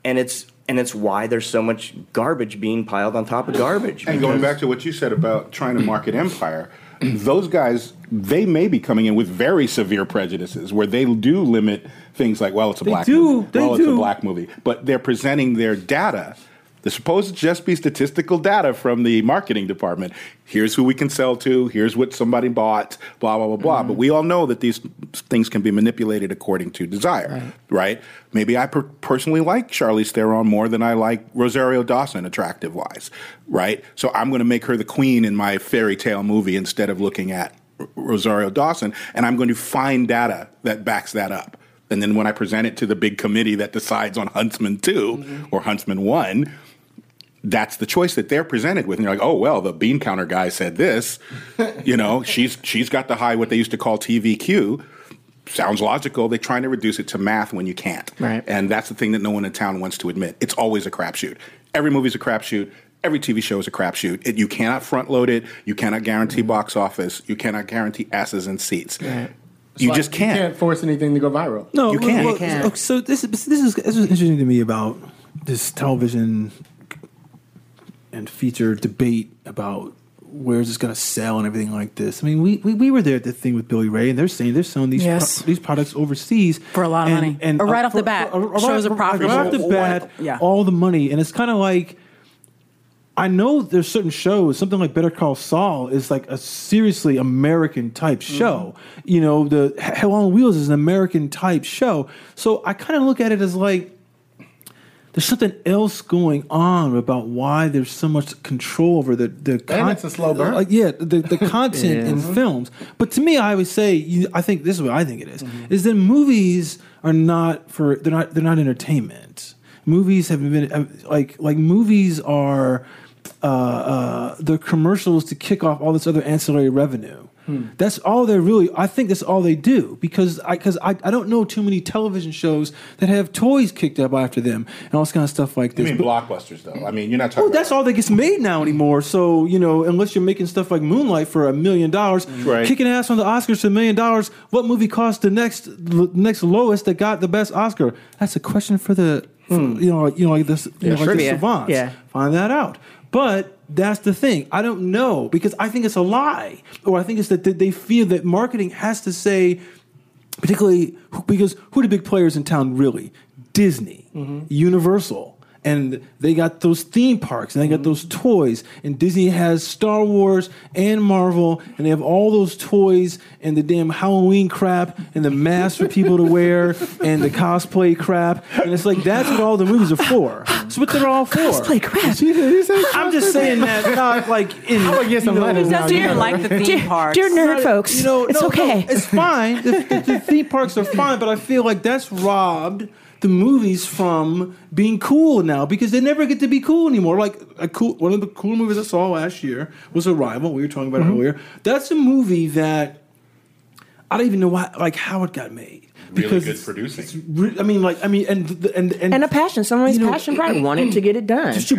And it's and it's why there's so much garbage being piled on top of garbage. And going back to what you said about trying to market Empire, those guys, they may be coming in with very severe prejudices where they do limit things like, well, it's a They black do, movie. they well, it's a do. black movie. But they're presenting their data. They're supposed to just be statistical data from the marketing department. Here's who we can sell to. Here's what somebody bought. Blah blah blah blah. Mm-hmm. But we all know that these things can be manipulated according to desire, right? Maybe I per- personally like Charlize Theron more than I like Rosario Dawson, attractive wise, right? So I'm going to make her the queen in my fairy tale movie instead of looking at Rosario Dawson, and I'm going to find data that backs that up. And then when I present it to the big committee that decides on Huntsman 2 mm-hmm. or Huntsman 1, that's the choice that they're presented with. And you're like, oh well, the bean counter guy said this. [LAUGHS] you know, she's she's got the high what they used to call TVQ. Sounds logical. They're trying to reduce it to math when you can't. Right. And that's the thing that no one in town wants to admit. It's always a crapshoot. Every movie's a crapshoot. Every TV show is a crapshoot. It, you cannot front load it. You cannot guarantee mm-hmm. box office. You cannot guarantee asses and seats. You Like, just can't. You can't force anything to go viral. No, You can't. well, You can't. So this is this is this is interesting to me about this television and feature debate about where is this going to sell and everything like this. I mean, we, we, we were there at the thing with Billy Ray, and they're saying they're selling these Yes. pro- these products overseas For a lot of money. Or right uh, off the bat, shows are right- profitable. Right off the bat, Yeah. all the money, and it's kind of like. I know there's certain shows, something like Better Call Saul is like a seriously American type mm-hmm. show. You know, the Hell on Wheels is an American type show. So I kind of look at it as like there's something else going on about why there's so much control over the the it's a slow burn. Like, yeah, the the [LAUGHS] content in films. But to me, I always say, you, I think this is what I think it is, mm-hmm. is that movies are not for they're not they're not entertainment. Movies have been like like movies are uh, uh, the commercials to kick off all this other ancillary revenue. Hmm. That's all they really. I think that's all they do because I because I, I don't know too many television shows that have toys kicked up after them and all this kind of stuff like I this. mean, But- blockbusters though. I mean, you're not talking. well, about that's all that gets made now anymore. So you know, unless you're making stuff like Moonlight for a million dollars, mm. Right. kicking ass on the Oscars for a million dollars, what movie cost the next the next lowest that got the best Oscar? That's a question for the for, you know you know like this you know, like the savants. Yeah. find that out. But that's the thing. I don't know because I think it's a lie, or I think it's that they feel that marketing has to say particularly because who are the big players in town really? Disney, mm-hmm. Universal. And they got those theme parks and they got mm-hmm. those toys. And Disney has Star Wars and Marvel, and they have all those toys and the damn Halloween crap and the masks for people to wear [LAUGHS] and the cosplay crap. And it's like that's what all the movies are for. That's what they're all for. Cosplay crap. I'm just saying that not like in I'm gonna get some you know, letters now. You know. like the theme Dear, parks. dear nerd folks, you know, it's no, okay. no, it's fine. The, the- the theme parks are fine, but I feel like that's robbed the movies from being cool now because they never get to be cool anymore. Like a cool one of the cool movies I saw last year was Arrival. We were talking about Mm-hmm. earlier. That's a movie that I don't even know why, like how it got made. Really Because good it's- producing. it's re- I mean, like I mean, and and and, and a passion. Somebody's You know- passion probably wanted to get it done. True,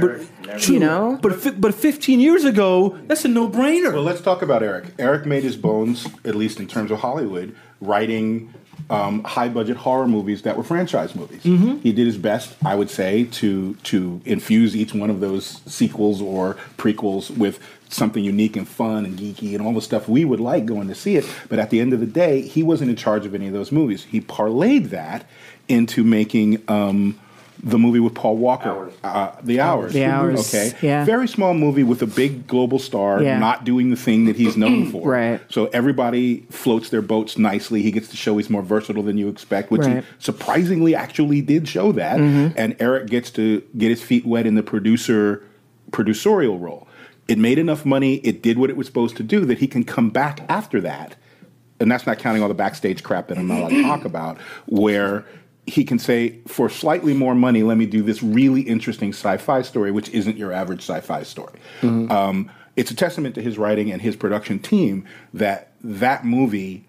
but, true, You know? but fi- but 15 years ago, that's a no brainer. Well, let's talk about Eric. Eric made his bones, at least in terms of Hollywood, writing um, high budget horror movies that were franchise movies. He did his best, I would say, to to infuse each one of those sequels or prequels with something unique and fun and geeky and all the stuff we would like going to see it. But at the end of the day, he wasn't in charge of any of those movies. He parlayed that into making. Um, the movie with Paul Walker, Uh, The Hours. The Hours, Okay. yeah. Very small movie with a big global star, Yeah. not doing the thing that he's known [CLEARS THROAT] for. Right. So everybody floats their boats nicely. He gets to show he's more versatile than you expect, which Right. he surprisingly actually did show that. And Eric gets to get his feet wet in the producer producerial role. It made enough money. It did what it was supposed to do. That he can come back after that, and that's not counting all the backstage crap that I'm not allowed to talk about. Where he can say, for slightly more money, let me do this really interesting sci-fi story, which isn't your average sci-fi story. Um, it's a testament to his writing and his production team that that movie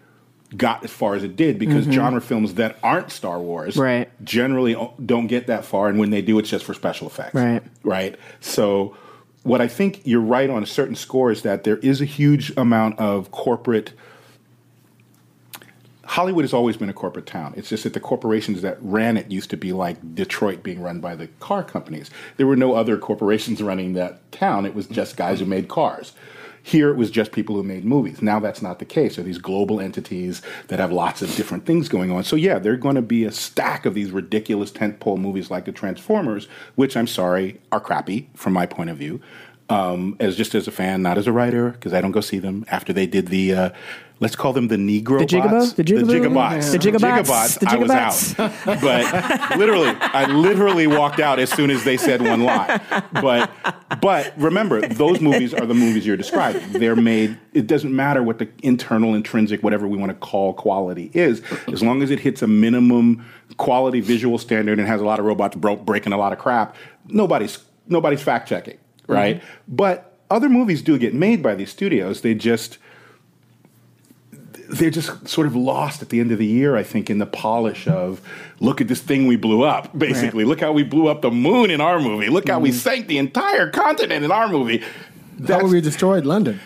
got as far as it did because genre films that aren't Star Wars Right. generally don't get that far, and when they do, it's just for special effects. Right. Right. So, what I think you're right on a certain score is that there is a huge amount of corporate. Hollywood has always been a corporate town. It's just that the corporations that ran it used to be like Detroit being run by the car companies. There were no other corporations running that town. It was just guys who made cars. Here it was just people who made movies. Now that's not the case. Are these global entities that have lots of different things going on. So yeah, there are going to be a stack of these ridiculous tentpole movies like the Transformers, which I'm sorry are crappy from my point of view. Um, as just as a fan, not as a writer, because I don't go see them after they did the. Uh, let's call them the Negro The Jigaboo? bots. The jigabots. The jigabots. The jigabots. The I was out. But literally, I literally walked out as soon as they said one line. But but remember, those movies are the movies you're describing. They're made. It doesn't matter what the internal, intrinsic, whatever we want to call quality is, as long as it hits a minimum quality visual standard and has a lot of robots bro- breaking a lot of crap. Nobody's nobody's fact checking, right? Mm-hmm. But other movies do get made by these studios. They just they're just sort of lost at the end of the year, I think, in the polish of look at this thing we blew up. Basically, look how we blew up the moon in our movie. Look how we mm-hmm. sank the entire continent in our movie. How we destroyed London.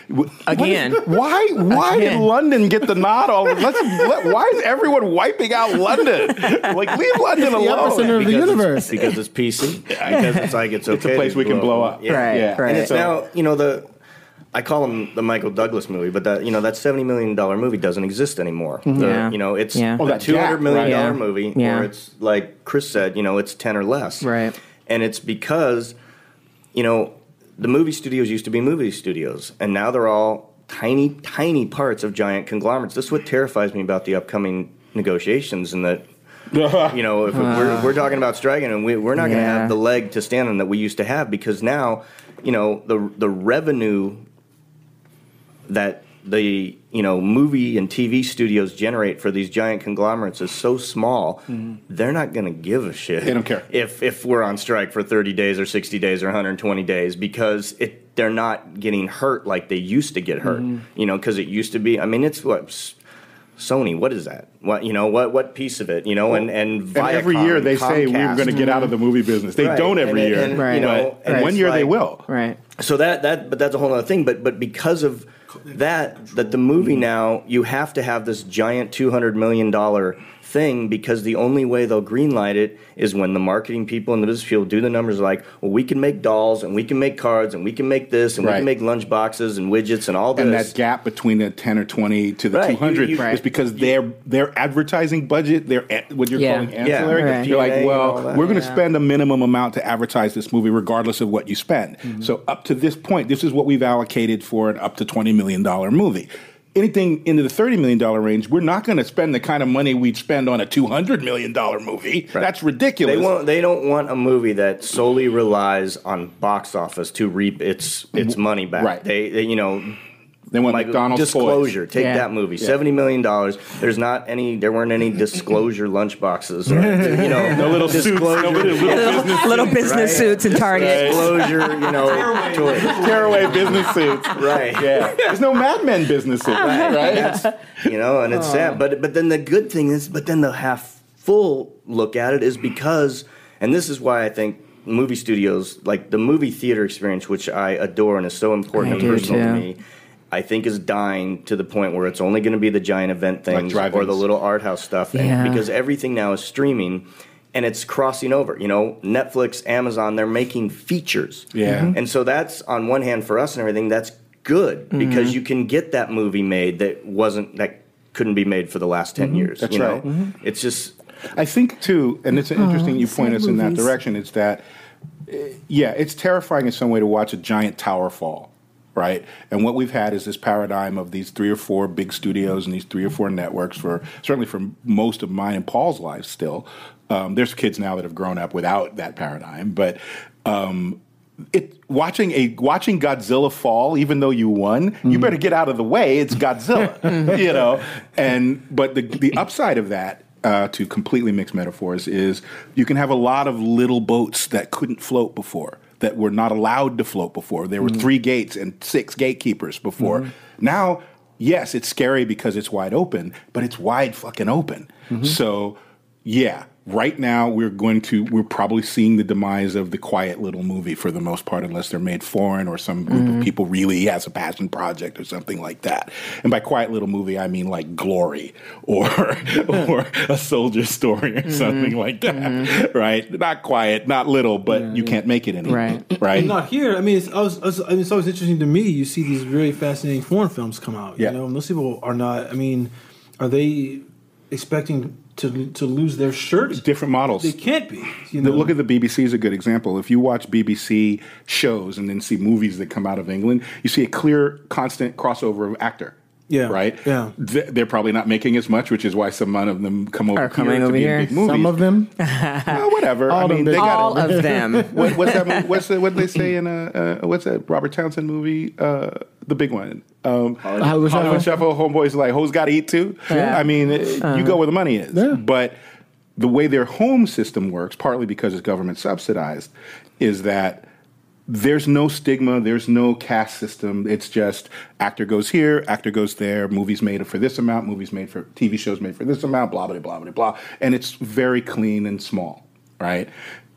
Again. [LAUGHS] Why? Why did London get the nod? All let's. Let, why is everyone wiping out London? Like leave London the alone. epicenter of the Because it's- universe. because it's PC. [LAUGHS] Because it's like it's okay. It's a place we can blow up. Yeah. Right, Yeah. right. And it's So- now you know the. I call him the Michael Douglas movie, but that you know that seventy million dollar movie doesn't exist anymore. Mm-hmm. The- Yeah. You know, it's Yeah. Oh, a that two hundred million dollar right. movie, Yeah. or it's like Chris said, you know, it's ten or less. Right. And it's because, you know, the movie studios used to be movie studios, and now they're all tiny, tiny parts of giant conglomerates. This is what terrifies me about the upcoming negotiations, and that [LAUGHS] you know, if we're, we're talking about striking, and we, we're not going to have the leg to stand on that we used to have because now, you know, the the revenue that the you know movie and TV studios generate for these giant conglomerates is so small, mm-hmm. they're not going to give a shit. They don't care. if if we're on strike for 30 days or 60 days or 120 days because it they're not getting hurt like they used to get hurt. Mm-hmm. You know, because it used to be. I mean, it's what. Sony, what is that? What you know? What what piece of it? You know, and and, And every year they say we're going to get out of the movie business. They Right. don't every And- year, and, Right. you know, but and one it's year they will. Right. So that that but that's a whole other thing. But but because of that, that the movie mm-hmm. now you have to have this giant two hundred million dollar thing because the only way they'll greenlight it is when the marketing people and the business people do the numbers like, well, we can make dolls and we can make cards and we can make this and we can make lunch boxes and widgets and all this. And that gap between the ten or twenty to the Right, two hundred you- you- is because their their advertising budget, their a- what you're Yeah. calling Yeah, ancillary. right. You're like, well, we're going to yeah. spend a minimum amount to advertise this movie, regardless of what you spend. Mm-hmm. So up to this point, this is what we've allocated for an up to twenty million dollar movie. Anything into the thirty million dollar range, we're not going to spend the kind of money we'd spend on a two hundred million dollar movie. That's ridiculous. They want. They don't want a movie that solely relies on box office to reap its its money back. Right. They, they you know, They want like McDonald's disclosure. toys. Take Yeah. that movie. Seventy million dollars. There's not any. There weren't any disclosure [LAUGHS] lunch boxes. Or, you know, No little suits, no little, little business Little business Right. suits in Target. disclosure. You know, toys. tearaway business suits. Right. Yeah. There's no Mad Men business suits, right? right? you know, and it's sad. But but then the good thing is, but then the half full look at it is because, and this is why I think movie studios, like the movie theater experience, which I adore and is so important I and do personal to me. I think is dying to the point where it's only going to be the giant event things or the little art house stuff, and Yeah. because everything now is streaming, and it's crossing over. You know, Netflix, Amazon, they're making features. Yeah. Mhm. and so that's on one hand for us and everything. That's good Mm-hmm. because you can get that movie made that wasn't that couldn't be made for the last 10 years. Mm-hmm. That's you know? right. Mm-hmm. It's just I think too, and it's interesting you point sad us in that direction. It's that, uh, yeah, it's terrifying in some way to watch a giant tower fall, right? And what we've had is this paradigm of these three or four big studios and these three or four networks for certainly for most of mine and Paul's lives. Still, um, there's kids now that have grown up without that paradigm, but. Um, it watching a watching Godzilla fall, even though you won, you better get out of the way. It's Godzilla, [LAUGHS] you know. And but the the upside of that, uh, to completely mix metaphors, is you can have a lot of little boats that couldn't float before, that were not allowed to float before. There were mm-hmm. three gates and six gatekeepers before. Mm-hmm. Now, yes, it's scary because it's wide open, but it's wide fucking open. Mm-hmm. So yeah, right now we're going to we're probably seeing the demise of the quiet little movie for the most part, unless they're made foreign or some group of mm-hmm. people really has a passion project or something like that. And by quiet little movie, I mean like Glory or [LAUGHS] or a soldier story or mm-hmm. something like that, mm-hmm. right? Not quiet, not little, but you can't make it anymore, Right. right? Not here. I mean, it's, I was, I was- it's always interesting to me. You see these really fascinating foreign films come out. Yeah. You know, most people are not. I mean, are they expecting to to lose their shirt? Different models. They can't be. You know, Look at the BBC is a good example. If you watch BBC shows and then see movies that come out of England, you see a clear, constant crossover of actor. Yeah, Right. yeah. Th- They're probably not making as much, which is why some of them come over Are here coming to over be here. big movies. Some of them. [LAUGHS] Well, whatever. I All mean, them they big- got All of them. [LAUGHS] what, what's that? mo- What's the, what they say in a uh, what's that Robert Townsend movie? Uh, the big one. Um, Hollywood Hollywood Shuffle. Shuffle. Homeboys like hoes got to eat too. Yeah. I mean, uh, you go where the money is. Yeah. But the way their home system works, partly because it's government subsidized, is that there's no stigma, there's no caste system. It's just actor goes here, actor goes there, movies made for this amount, movies made for TV shows made for this amount, blah blah blah blah blah, and it's very clean and small, right?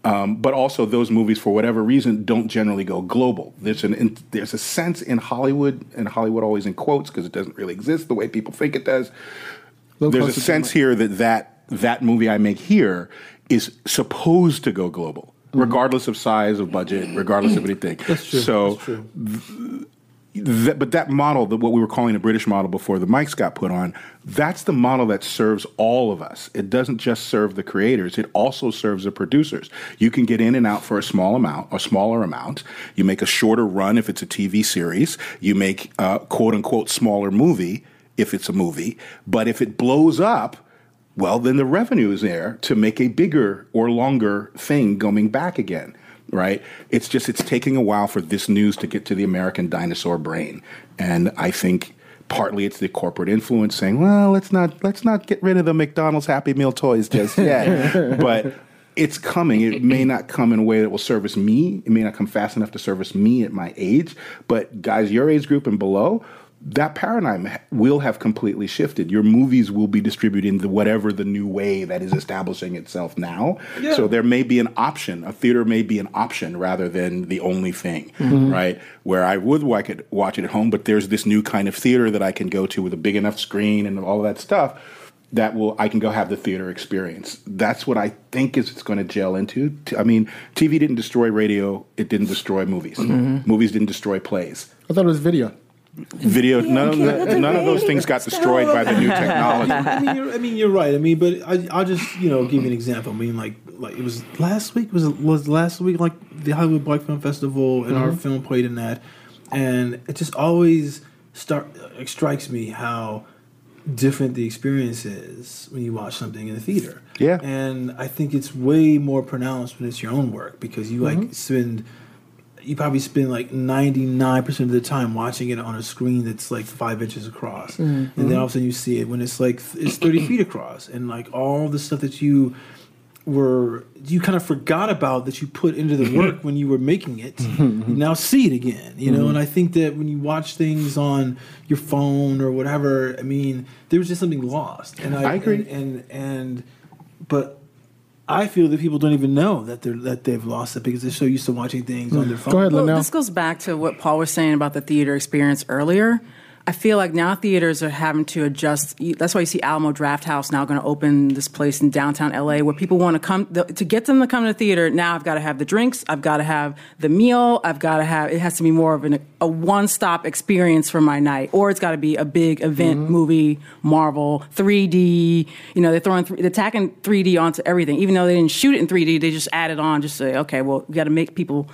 Um, but also, those movies, for whatever reason, don't generally go global. There's an in, there's a sense in Hollywood, and Hollywood always in quotes because it doesn't really exist the way people think it does. There's a sense here that, that that movie I make here is supposed to go global, regardless of size of budget, regardless of anything. That's true. So, That's true. that, but that model, that what we were calling a British model before the mics got put on, that's the model that serves all of us. It doesn't just serve the creators; it also serves the producers. You can get in and out for a small amount, a smaller amount. You make a shorter run if it's a TV series. You make a quote unquote smaller movie if it's a movie. But if it blows up, well, then the revenue is there to make a bigger or longer thing going back again, right? It's just, it's taking a while for this news to get to the American dinosaur brain. And I think partly it's the corporate influence saying, "Well, let's not let's not get rid of the McDonald's Happy Meal toys just [LAUGHS] yet." but it's coming. It may not come in a way that will service me. It may not come fast enough to service me at my age. But guys, your age group and below, that paradigm will have completely shifted. Your movies will be distributed into whatever the new way that is establishing itself now. Yeah. So there may be an option. A theater may be an option rather than the only thing, mm-hmm. right? Where I would I could watch it at home, but there's this new kind of theater that I can go to with a big enough screen and all of that stuff that will I can go have the theater experience. That's what I think is it's going to gel into. I mean, TV didn't destroy radio; it didn't destroy movies. Mm-hmm. Movies didn't destroy plays. I thought it was video. Video. none of the, none of those things got destroyed by the new technology. I mean, you're, I mean, you're right. I mean, but I, I'll just you know give you an example. I mean, like like it was last week. Was it was last week like the Hollywood Black Film Festival and mm-hmm. our film played in that, and it just always start it strikes me how different the experience is when you watch something in the theater. Yeah. And I think it's way more pronounced when it's your own work because you like mm-hmm. spend you probably spend like 99% of the time watching it on a screen that's like five inches across mm-hmm. and then all of a sudden you see it when it's like it's 30 feet across and like all the stuff that you were you kind of forgot about that you put into the work [LAUGHS] when you were making it. [LAUGHS] you now see it again, you know. Mm-hmm. And I think that when you watch things on your phone or whatever, I mean, there was just something lost. And I, I agree. And, and, and but I feel that people don't even know that they're that they've lost it because they're so used to watching things on their phone. Go ahead, well, this goes back to what Paul was saying about the theater experience earlier. I feel like now theaters are having to adjust. That's why you see Alamo Drafthouse now going to open this place in downtown LA where people want to come to get them to come to the theater. Now I've got to have the drinks, I've got to have the meal, I've got to have. It has to be more of an, a one stop experience for my night, or it's got to be a big event mm-hmm. movie, Marvel, 3D. You know, they're throwing they're tacking 3D onto everything, even though they didn't shoot it in 3D. They just added on, just to say, okay, well, we got to make people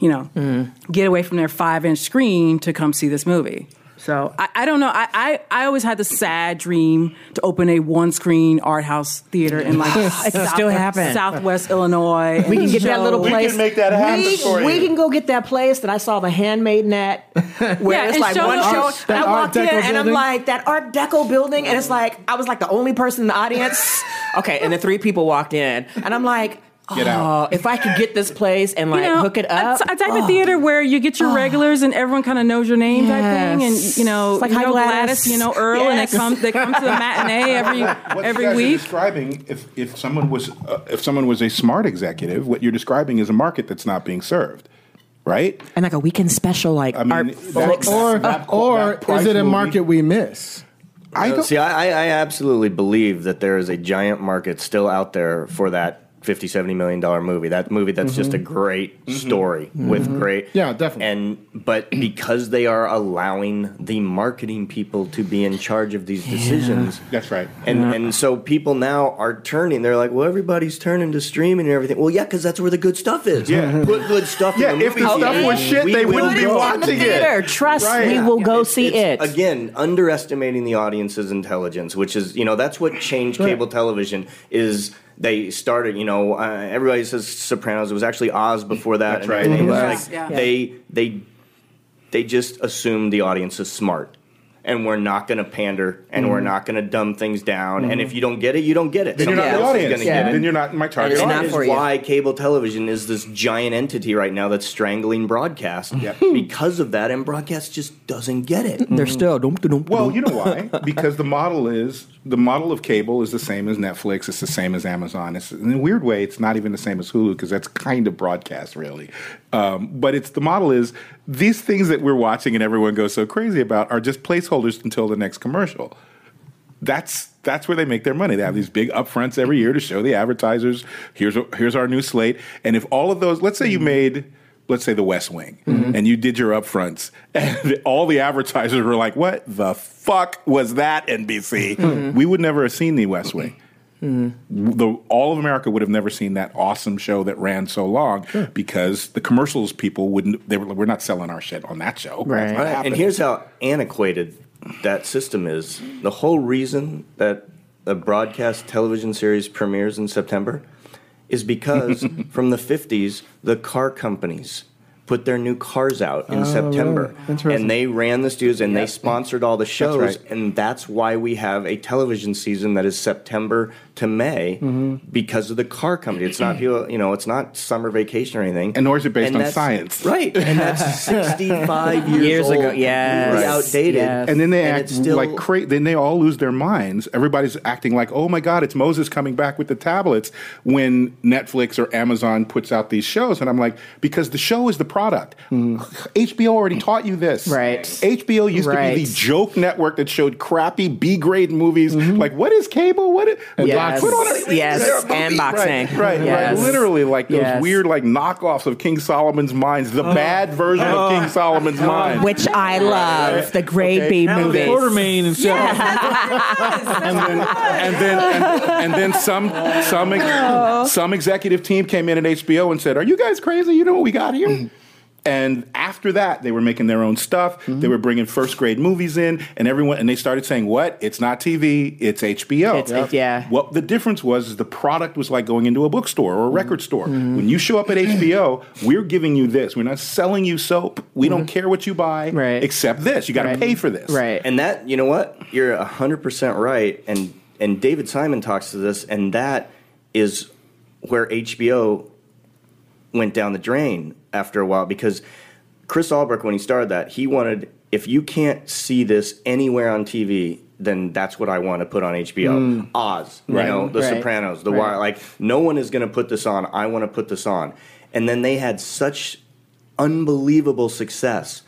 you know, mm. get away from their five inch screen to come see this movie. So I, I don't know. I, I, I, always had the sad dream to open a one screen art house theater in like [LAUGHS] it South, still happen. Southwest Illinois. We can get that little place. We can make that happen we, for you. Can go get that place that I saw the handmade at, [LAUGHS] where yeah, it's like one show. And I walked in and. I'm like that Art Deco building, and it's like I was like the only person in the audience. [LAUGHS] okay, and the three people walked in, and I'm like Get oh, out. If I could get this place and like you know, hook it up, a, a type oh. of theater where you get your oh. regulars and everyone kind of knows your name yes. type thing, and you know, it's like you know Gladys. Gladys, you know Earl, yes. and they come they come to the matinee [LAUGHS] every what every you guys week. Are describing if if someone was uh, if someone was a smart executive, what you're describing is a market that's not being served right? And like a weekend special, like I mean, art that, or that, or is it a market movie? we miss? I uh, see. I, I absolutely believe that there is a giant market still out there for that 50 70 million dollar movie that movie that's mm-hmm. just a mm-hmm. great mm-hmm. story mm-hmm. with great yeah definitely and but [CLEARS THROAT] because they are allowing the marketing people to be in charge of these decisions yeah. that's right and yeah. and so people now are turning they're like well everybody's turning to streaming and everything well yeah because that's where the good stuff is yeah put good stuff yeah [LAUGHS] in the if the stuff was shit we they wouldn't be watching the it trust right. we will go it's, see it's, it again underestimating the audience's intelligence which is you know that's what changed cable television is they started. You know, uh, everybody says Sopranos. It was actually Oz before that. That's right. Mm-hmm. Like, yeah. They they they just assume the audience is smart and we're not going to pander and mm we're not going to dumb things down. mm And if you don't get it, you don't get it. Then Somebody you're not the audience. Yeah. Then you're not my target and audience. That is why cable television is this giant entity right now that's strangling broadcast yep. [LAUGHS] because of that, and broadcast just doesn't get it. They're still dum, dum, well, you know why? because the model is the model of cable is the same as Netflix. It's the same as Amazon. It's in a weird way, it's not even the same as Hulu because that's kind of broadcast, really. Um, but it's the model is these things that we're watching and everyone goes so crazy about are just placeholders until the next commercial. That's that's where they make their money. They have these big upfronts every year to show the advertisers. Here's here's our new slate. And if all of those, let's say you made let's say the West Wing, mm-hmm. and you did your upfronts, [LAUGHS] and all the advertisers were like, "What the fuck was that, NBC?" Mm-hmm. We would never have seen the West Wing. Mm-hmm. The, all of America would have never seen that awesome show that ran so long sure. because the commercials people wouldn't. They were, we're not selling our shit on that show. Right. right. And here's how antiquated that system is. The whole reason that a broadcast television series premieres in September is because [LAUGHS] from the 50s, the car companies put their new cars out in oh, September. Really? And they ran the studios and yep. they sponsored all the shows. That's right. And that's why we have a television season that is September to May mm-hmm. because of the car company. It's not people, you know, it's not summer vacation or anything. And nor is it based and on science. Right. And that's [LAUGHS] 65 years, years ago. Yeah. Right. Outdated. Yes. And then they and act still, like crazy. Then they all lose their minds. Everybody's acting like, oh my God, it's Moses coming back with the tablets when Netflix or Amazon puts out these shows. And I'm like, because the show is the product. Mm. HBO already taught you this. Right. HBO used right. to be the joke network that showed crappy B grade movies. Mm-hmm. Like, what is cable? What is yes. put on a yes. and boxing. Right, right, yes. right. Literally like those yes. weird like knockoffs of King Solomon's Mines, the uh, bad version uh, of King. Solomon's uh, Mines. Which I love. The grade okay. B movies. Quatermain and stuff. [LAUGHS] and then and then and, and then some some oh. some executive team came in at HBO and said, "Are you guys crazy? You know what we got here?" And after that, they were making their own stuff. Mm-hmm. They were bringing first grade movies in, and everyone, and they started saying, "What? It's not TV. It's HBO." It's, yep. Yeah. What the difference was is the product was like going into a bookstore or a mm-hmm. record store. Mm-hmm. When you show up at [CLEARS THROAT] HBO, we're giving you this. We're not selling you soap. We don't mm-hmm. care what you buy, right. except this. You got to right. pay for this, right? And that, you know what? You're hundred percent right. And and David Simon talks to this, and that is where HBO went down the drain after a while because Chris Albrecht, when he started that, he wanted if you can't see this anywhere on TV, then that's what I want to put on HBO. Mm. Oz, you know, The right. Sopranos, The right. Wire. Like no one is going to put this on. I want to put this on. And then they had such unbelievable success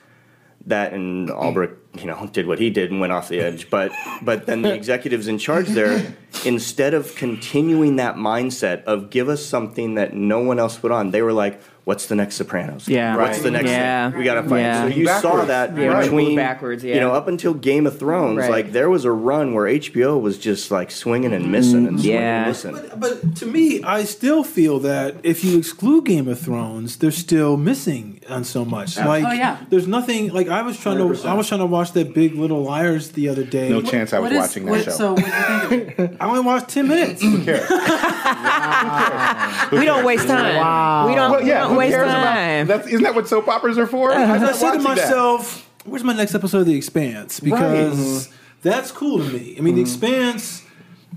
that, and Albrecht, you know, did what he did and went off the edge. But but then the [LAUGHS] executives in charge there, instead of continuing that mindset of give us something that no one else put on, they were like what's the next Sopranos? Yeah. What's the next yeah. thing? We got to find. Yeah. So you backwards. saw that yeah, between backwards, yeah. you know, up until Game of Thrones, right. like there was a run where HBO was just like swinging and missing and swinging yeah. and missing. But, but, to me, I still feel that if you exclude Game of Thrones, they're still missing on so much. Yeah. Like, oh, yeah. there's nothing. Like I was trying 100%. to, I was trying to watch that Big Little Liars the other day. No what, chance I was watching that what, show. So, what do you think of? [LAUGHS] I only watched ten minutes. Who cares? [LAUGHS] we don't waste time. Wow. We don't, well, yeah, we don't waste time. That's, isn't that what soap operas are for? I, I said to myself, that. "Where's my next episode of The Expanse?" Because right. that's cool to me. I mean, mm. The Expanse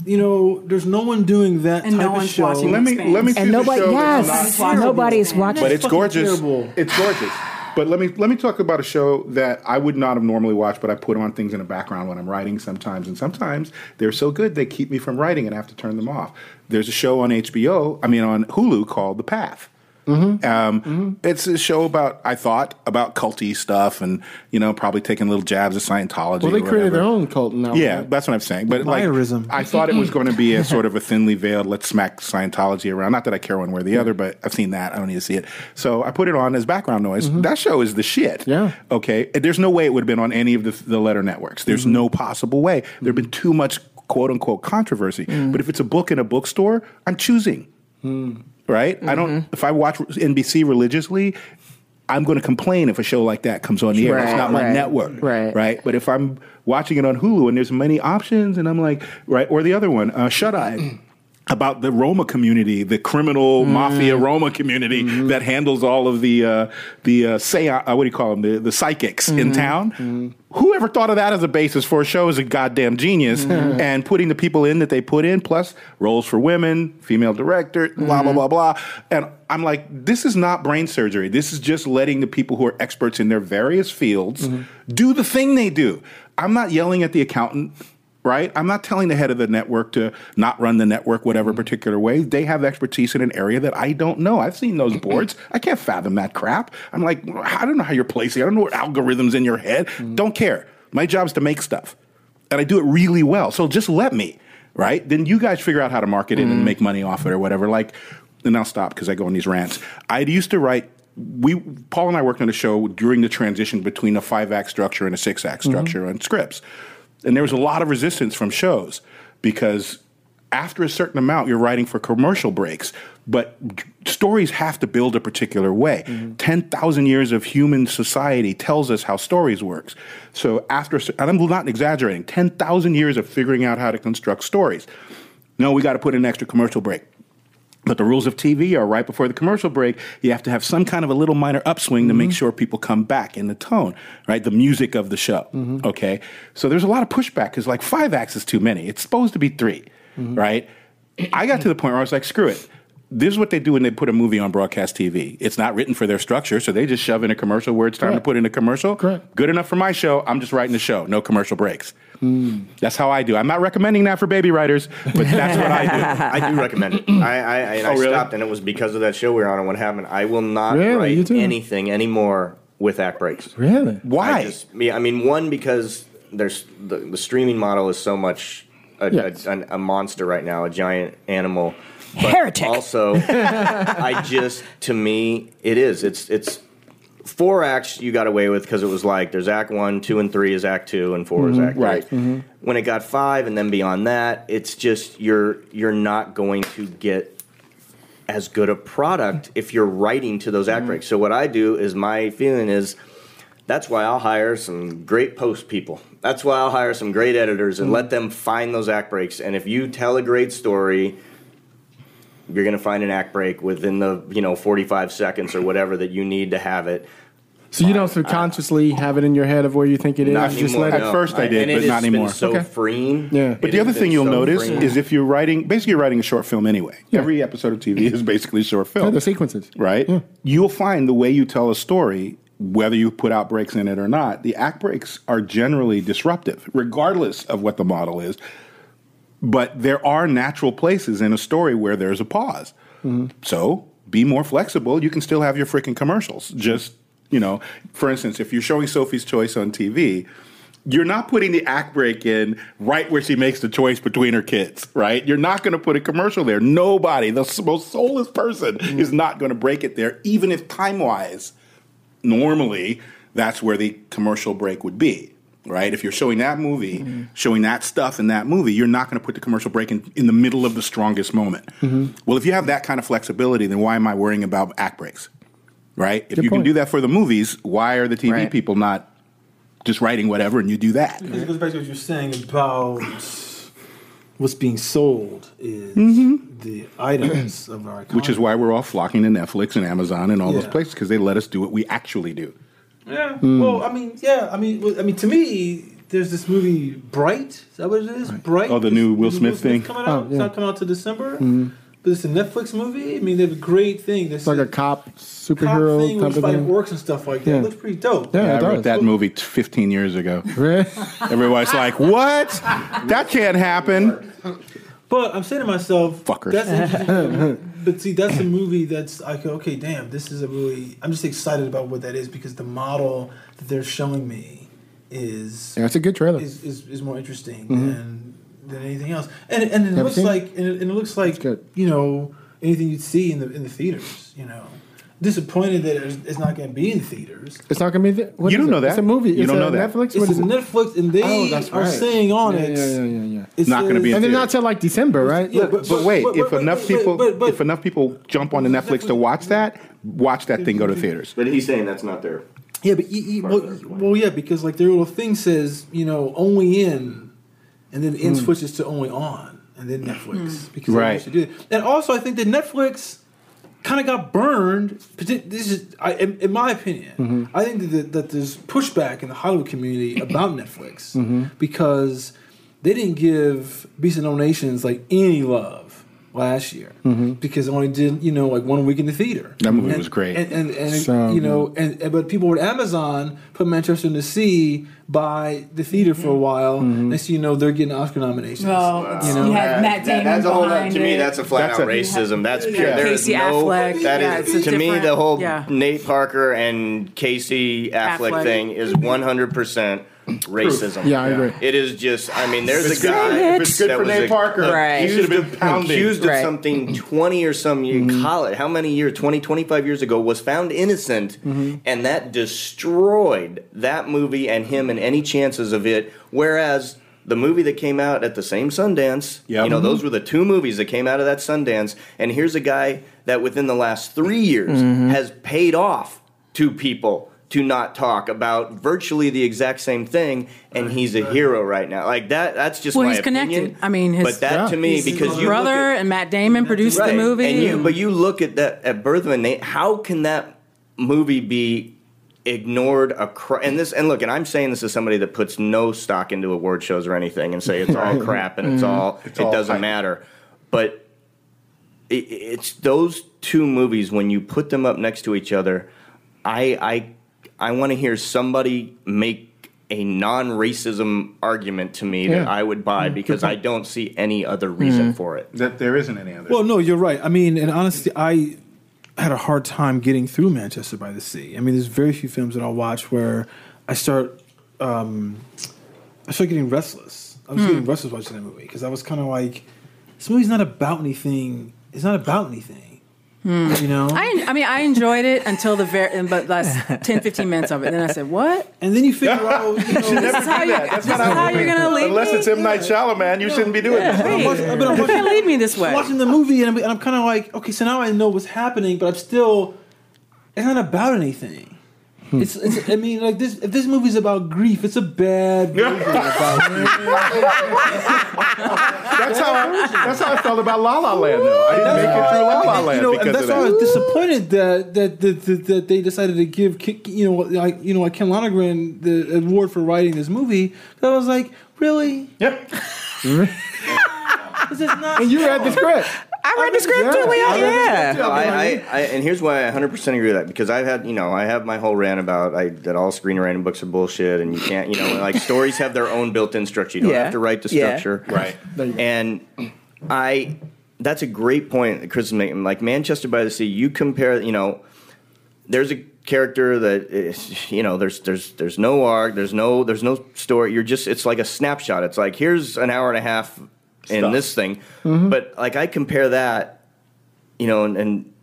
you know, there's no one doing that and type no of show. Let me let me and nobody, yes, nobody's watching. But it's gorgeous. Terrible. It's gorgeous. But let me let me talk about a show that I would not have normally watched, but I put on things in the background when I'm writing sometimes, and sometimes they're so good they keep me from writing and I have to turn them off. There's a show on HBO, I mean on Hulu called The Path. Mm-hmm. Um, mm-hmm. It's a show about, I thought, about culty stuff and, you know, probably taking little jabs at Scientology. Well, they created their own cult now. Yeah, that's what I'm saying. But like, I thought it was going to be a sort of a [LAUGHS] thinly veiled, let's smack Scientology around. Not that I care one way or the other, but I've seen that. I don't need to see it. So I put it on as background noise. Mm-hmm. That show is the shit. Yeah. Okay. There's no way it would have been on any of the, the letter networks. There's mm-hmm. no possible way. There have been too much quote unquote controversy. Mm. But if it's a book in a bookstore, I'm choosing. Mm right? Mm-hmm. I don't. Mm-hmm. If I watch NBC religiously, I'm going to complain if a show like that comes on the air. Right, it's not my right, network, right? Right. But if I'm watching it on Hulu and there's many options, and I'm like, right, or the other one, uh, Shut Eye. About the Roma community, the criminal mm. mafia Roma community mm-hmm. that handles all of the uh, the uh, say uh, what do you call them the the psychics mm-hmm. in town. Mm-hmm. Whoever thought of that as a basis for a show is a goddamn genius. Mm-hmm. And putting the people in that they put in, plus roles for women, female director, blah blah blah blah. And I'm like, this is not brain surgery. This is just letting the people who are experts in their various fields do the thing they do. I'm not yelling at the accountant right? I'm not telling the head of the network to not run the network whatever mm-hmm. particular way. They have expertise in an area that I don't know. I've seen those boards. I can't fathom that crap. I'm like, I don't know how you're placing. I don't know what algorithms in your head. Mm-hmm. Don't care. My job is to make stuff, and I do it really well. So just let me, right? Then you guys figure out how to market it mm-hmm. and make money off it or whatever. Like, and I'll stop because I go on these rants. I used to write we Paul and I worked on a show during the transition between a five act structure and a six act mm-hmm. structure mm-hmm. on scripts. And there was a lot of resistance from shows because after a certain amount, you're writing for commercial breaks, but stories have to build a particular way. Mm-hmm. 10,000 years of human society tells us how stories works. So after, and I'm not exaggerating, 10,000 years of figuring out how to construct stories. No, we got to put in an extra commercial break. But the rules of TV are right before the commercial break, you have to have some kind of a little minor upswing mm-hmm. to make mm-hmm. sure people come back in the tone, right? The music of the show. Mm-hmm. Okay. So there's a lot of pushback because like five acts is too many. It's supposed to be 3 mm-hmm. right? I got to the point where I was like, screw it. This is what they do when they put a movie on broadcast TV. It's not written for their structure, so they just shove in a commercial where it's time Correct. to put in a commercial. Correct. Good enough for my show. I'm just writing the show. No commercial breaks. Mm. That's how I do. I'm not recommending that for baby writers, but that's what I do. [LAUGHS] I do recommend it. I, I, I, oh, I really? stopped, and it was because of that show we were on and what happened. I will not really? write anything anymore with act breaks. Really? Why? I, just, I mean, one because there's the, the streaming model is so much a, yes. a, a, monster right now, a giant animal. But Heretic. Also, [LAUGHS] I just to me it is. It's it's four acts you got away with because it was like there's act one, two, and three is act two, and 4 mm-hmm. is act right. Mm-hmm. When it got five, and then beyond that, it's just you're you're not going to get as good a product if you're writing to those act mm-hmm. breaks. So what I do is my feeling is that's why I'll hire some great post people. That's why I'll hire some great editors and mm-hmm. let them find those act breaks. And if you tell a great story, you're going to find an act break within the you know 45 seconds or whatever that you need to have it. So you don't subconsciously have it in your head of where you think it is. Not just let it. At first I did, but not anymore. So okay. freeing. Yeah. But it the other thing you'll so notice freeing. is if you're writing, basically you're writing a short film anyway. Yeah. Every episode of TV is basically a short film. Yeah, the sequences, right? Yeah. You'll find the way you tell a story whether you put out breaks in it or not, the act breaks are generally disruptive, regardless of what the model is. But there are natural places in a story where there's a pause. Mm-hmm. So be more flexible. You can still have your freaking commercials. Just, you know, for instance, if you're showing Sophie's Choice on TV, you're not putting the act break in right where she makes the choice between her kids, right? You're not going to put a commercial there. Nobody, the most soulless person, mm-hmm. is not going to break it there, even if time wise normally that's where the commercial break would be right? If you're showing that movie, mm-hmm. showing that stuff in that movie, you're not going to put the commercial break in, in the middle of the strongest moment. Mm-hmm. Well, if you have that kind of flexibility, then why am I worrying about act breaks? Right? If Good you point. can do that for the movies, why are the TV right. people not just writing whatever and you do that? It goes back to what you're saying about what's being sold is mm-hmm. the items of our economy. Which is why we're all flocking to Netflix and Amazon and all yeah. those places because they let us do what we actually do. Yeah. Mm. Well, I mean, yeah. I mean, I mean, to me, there's this movie Bright. Is that what it is? Right. Bright. Oh, the new Will Smith, Will Smith thing coming out. Oh, yeah. It's not coming out to December. Mm-hmm. But it's a Netflix movie. I mean, they have a great thing. It's like a cop superhero cop thing type of thing. works and stuff like that. Yeah. It looks pretty dope. Yeah, yeah I wrote that movie 15 years ago. Everybody's like, "What? That can't happen." [LAUGHS] But I'm saying to myself, fuckers. That's [LAUGHS] but see, that's a movie that's like, okay, damn, this is a really. I'm just excited about what that is because the model that they're showing me is. Yeah, it's a good trailer. Is is, is more interesting mm-hmm. than than anything else, and and it looks like and it, and it looks like you know anything you'd see in the in the theaters, you know disappointed that it's not going to be in theaters. It's not going to be. Th- you don't it? know that. It's a movie. You it's don't know that. Netflix. It's Netflix, and they oh, right. are saying on yeah, it. Yeah, yeah, yeah, yeah. It's not going to be. and they're not till like December, right? Yeah, but, but, wait, but, if but, enough people, if enough people jump on the Netflix to watch that, watch that thing go to theaters. But he's saying that's not there. Yeah, but he, he, well, well, yeah, because like their little thing says, you know, only in, and then in mm. switches to only on, and then Netflix mm. because right. they do it. And also, I think that Netflix kind of got burned. This is, I, in, in, my opinion, mm-hmm. I think that, that, there's pushback in the Hollywood community [COUGHS] about Netflix mm-hmm. because they didn't give Beast of No Nations like any love last year mm-hmm. because it only did you know like one week in the theater. That movie and, was great, and and, and so, you know, and, and, but people at Amazon put Manchester in the Sea by the theater for a while. Mm-hmm. Next you know, they're getting Oscar nominations. Well, wow. you know, you had Matt Damon that, that's a whole to me. That's a flat that's out a, racism. That's pure. Yeah. Casey no, Affleck. That yeah, is to me the whole yeah. Nate Parker and Casey Affleck, Affleck. thing is one hundred percent racism. Yeah, I agree. It is just. I mean, there's it's a guy. If it's good for Nate Parker, right. he should have been pounded. accused of something 20 or some year mm-hmm. college. How many years? 20, 25 years ago, was found innocent, mm-hmm. and that destroyed that movie and him and any chances of it. Whereas the movie that came out at the same Sundance, yep. you know, mm-hmm. those were the two movies that came out of that Sundance. And here's a guy that within the last three years mm-hmm. has paid off to people to not talk about virtually the exact same thing, and he's a hero right now. Like that. That's just well, my he's opinion. connected. I mean, his, but that yeah. to me, his because you brother look at, and Matt Damon produced right, the movie. and you, but you look at that at Birth of a Nation. How can that movie be ignored? A and this and look, and I'm saying this as somebody that puts no stock into award shows or anything, and say it's all crap and mm-hmm. it's all It's it all doesn't hype. matter, but it, it's those two movies when you put them up next to each other. I I I want to hear somebody make a non-racism argument to me Yeah. that I would buy mm, because I don't see any other reason mm. for it. That there isn't any other. Well, no, you're right. I mean, and honestly, I had a hard time getting through Manchester by the Sea. I mean, there's very few films that I'll watch where I start, um, I start getting restless. I was hmm. getting restless watching that movie because I was kind of like, this movie's not about anything. It's not about anything. Hmm. You know. I, I mean, I enjoyed it until the very, but last [LAUGHS] 10, 15 minutes of it. Then I said, "What? and then you figure out, you [LAUGHS] know, This is how you, this is how you're gonna lead Unless me? it's M Night Shyamalan, you shouldn't be doing Yeah, this. I'm watching- I've you watching- can't me this way." watching the movie and I'm, and I'm kind of like, okay, so now I know what's happening, but I'm still, it's not about anything. Hmm. It's, it's, I mean, like this. If this movie's about grief, it's a bad [LAUGHS] movie about grief. That's how I, that's how I felt about La La Land. Though I didn't make it through La La Land you know, because and that's of why I that. was disappointed that that, that that that they decided to give you know like you know like Ken Lonergan the award for writing this movie. 'Cause I was like, really? Yep. [LAUGHS] This is not. And you read the script. I read the script too. We all, yeah. No, I, I, I, and here's why I 100% agree with that because I've had, you know, I have my whole rant about I, that all screenwriting books are bullshit and you can't, you know, like stories have their own built-in structure. You don't Yeah. have to write the Yeah. structure, Right. And I, that's a great point that Chris is making. Like Manchester by the Sea, you compare, you know, there's a character that is, you know, there's there's there's no arc, there's no there's no story. You're just it's like a snapshot. It's like here's an hour and a half in this thing, but like I compare that, you know, and, and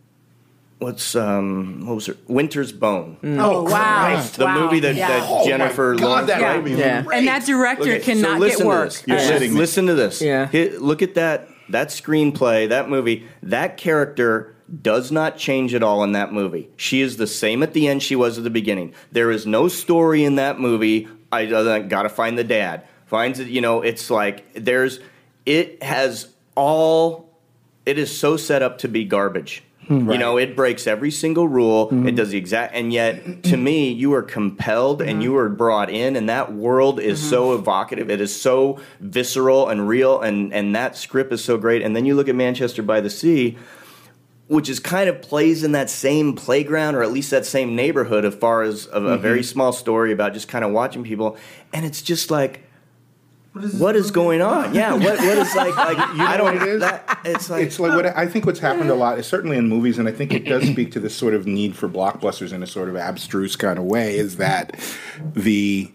what's um what was it? Winter's Bone. Oh wow! The Wow. movie that, Yeah. that Jennifer God, Lawrence that right? movie Yeah. and that director Okay, cannot listen get to work. this. You're Uh, sitting. Listen to this. Yeah. Hit- look at that that screenplay, that movie. That character does not change at all in that movie. She is the same at the end she was at the beginning. There is no story in that movie. I got to find the dad. Finds it. You know, it's like there's. It has all. It is so set up to be garbage. Hmm, you know, it breaks every single rule. It mm-hmm. does the exact, and yet to me, you are compelled and mm-hmm. you are brought in, and that world is so mm-hmm. evocative. It is so visceral and real, and and that script is so great. And then you look at Manchester by the Sea, which is kind of plays in that same playground or at least that same neighborhood as far as a, a very small story about just kind of watching people, and it's just like. What is going on? [LAUGHS] Yeah, what what is like like [LAUGHS] you I don't what it is? That, it's like It's like what I think what's happened a lot is certainly in movies, and I think it does speak to this sort of need for blockbusters in a sort of abstruse kind of way. Is that the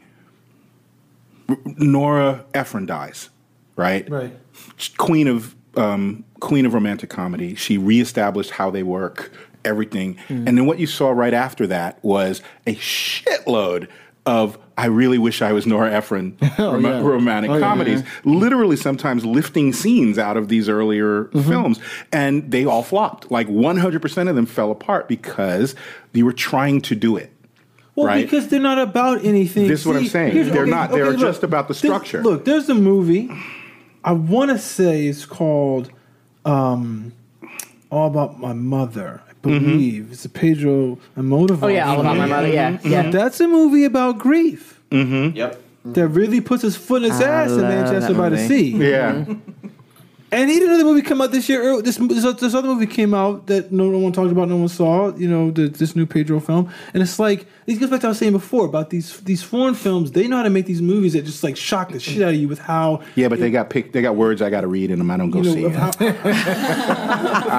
Nora Ephron dies, right? Right. Queen of um, Queen of romantic comedy. She reestablished how they work, everything, and then what you saw right after that was a shitload of I really wish I was Nora Ephron [LAUGHS] rom- yeah. romantic Oh, yeah, comedies. Literally, sometimes lifting scenes out of these earlier films, and they all flopped. Like 100% of them fell apart because you were trying to do it. Well, right? because they're not about anything. This is what I'm saying. They're not- they're look, just about the this- structure. look, there's a movie. I want to say it's called um, "All About My Mother." I believe it's a Pedro Almodovar. Oh yeah, all about my mother. Yeah, mm-hmm. yeah. That's a movie about grief Mm-hmm. yep. that really puts his foot in his ass in love Manchester that by the. Sea. yeah. Mm-hmm. And he did another movie come out this year. early- This, this this other movie came out that no, no one talked about, no one saw. You know, the, this new Pedro film, and it's like it goes back to what I was saying before about these these foreign films. They know how to make these movies that just like shock the shit out of you with how Yeah, but they got picked. They got words I got to read in them. I don't go you know see. of it. how, [LAUGHS]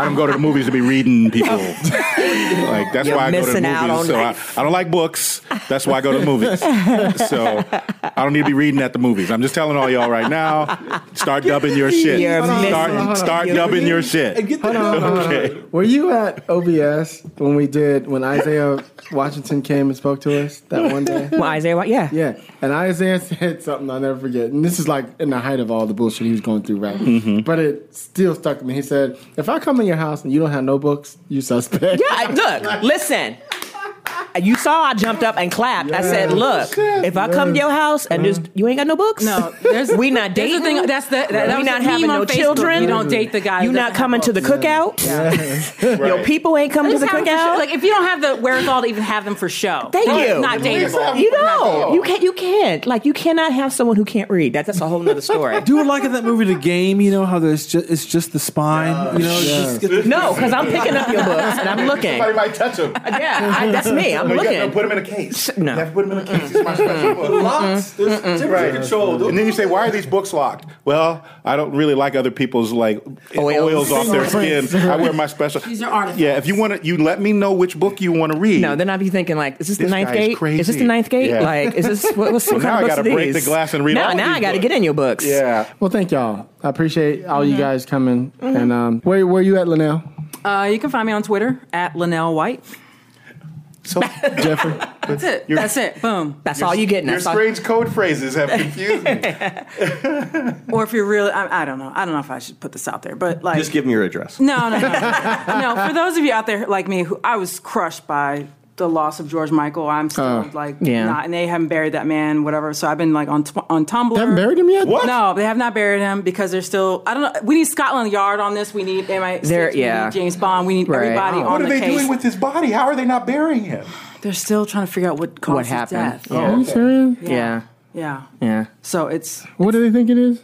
I don't go to the movies to be reading people. [LAUGHS] like that's You're why I go to the movies. So I. I don't like books. That's why I go to the movies. [LAUGHS] so I don't need to be reading at the movies. I'm just telling all y'all right now. Start dubbing your shit. You're start missing- start you're- dubbing your shit. and get the, Hold on, hold on, hold. Okay. Were you at OBS when we did when Isaiah Washington came and spoke to us that one day? [LAUGHS] Well, Isaiah, what? Yeah. Yeah, and Isaiah [LAUGHS] said something I'll never forget. And this is like in the height of all the bullshit he was going through, right? Mm-hmm. But it still stuck with me. He said, "If I come in your house and you don't have no books, you suspect." Yeah, I- look, [LAUGHS] listen. You saw I jumped up and clapped. I said, "Look, if I come to your house and just you ain't got no books, No, there's [LAUGHS] we not dating. the thing. That's the. That, that we not having no Facebook. children. You don't date the guy. You not coming to the books. cookout. [LAUGHS] Your people ain't coming to the have them for cookout. Like if you don't have the wherewithal to even have them for show, Thank you. Not dateable. You know, you can't. You can't. Like you cannot have someone who can't read. That, that's a whole nother story. [LAUGHS] Do it like in that movie, The Game. You know how there's just it's just the spine. You know, it's just get the- No, because I'm picking up your books and I'm looking. Somebody might touch him. Yeah, I, that's me. I'm No, you gotta looking. put him in a case. No. You have to put him in a case. It's my special book. Lots. There's temperature Right. control. And then you say, "Why are these books locked?" Well, I don't really like other people's like Oils. oils, off their skin. I wear my special. These are artifacts. Yeah, if you want to, you let me know which book you want to read. No, then I'd be thinking like, is this, the ninth guy's gate? Is this the ninth gate? Yeah. Like, is this what, what's [LAUGHS] what now I gotta break the glass and read Now, all now I got to get in your books. Yeah. Well, thank y'all. I appreciate all Mm-hmm. you guys coming. And um, where where are you at, Linnell? Uh, you can find me on Twitter at Linnell White. So Jeffrey. [LAUGHS] That's it. You're- That's it. Boom. That's all you getting. your That's all. strange code phrases have [LAUGHS] confused me. [LAUGHS] Or if you're really, I, I don't know. I don't know if I should put this out there, but like, Just give me your address. no, no, no, no. For those of you out there like me, who I was crushed by the loss of George Michael. I'm still Oh. like, Yeah. not, and they haven't buried that man, whatever. So I've been like on tw- on Tumblr. They haven't buried him yet? What? No, they have not buried him because they're still. I don't know. We need Scotland Yard on this. We need MI6. They're- we yeah. need James Bond. We need Right. everybody Oh. on What are the they case. doing with his body? How are they not burying him? they're still trying to figure out what caused What his happened? death. Yeah. Oh, are you serious? Yeah. Yeah. Yeah. So it's. What do they think it is?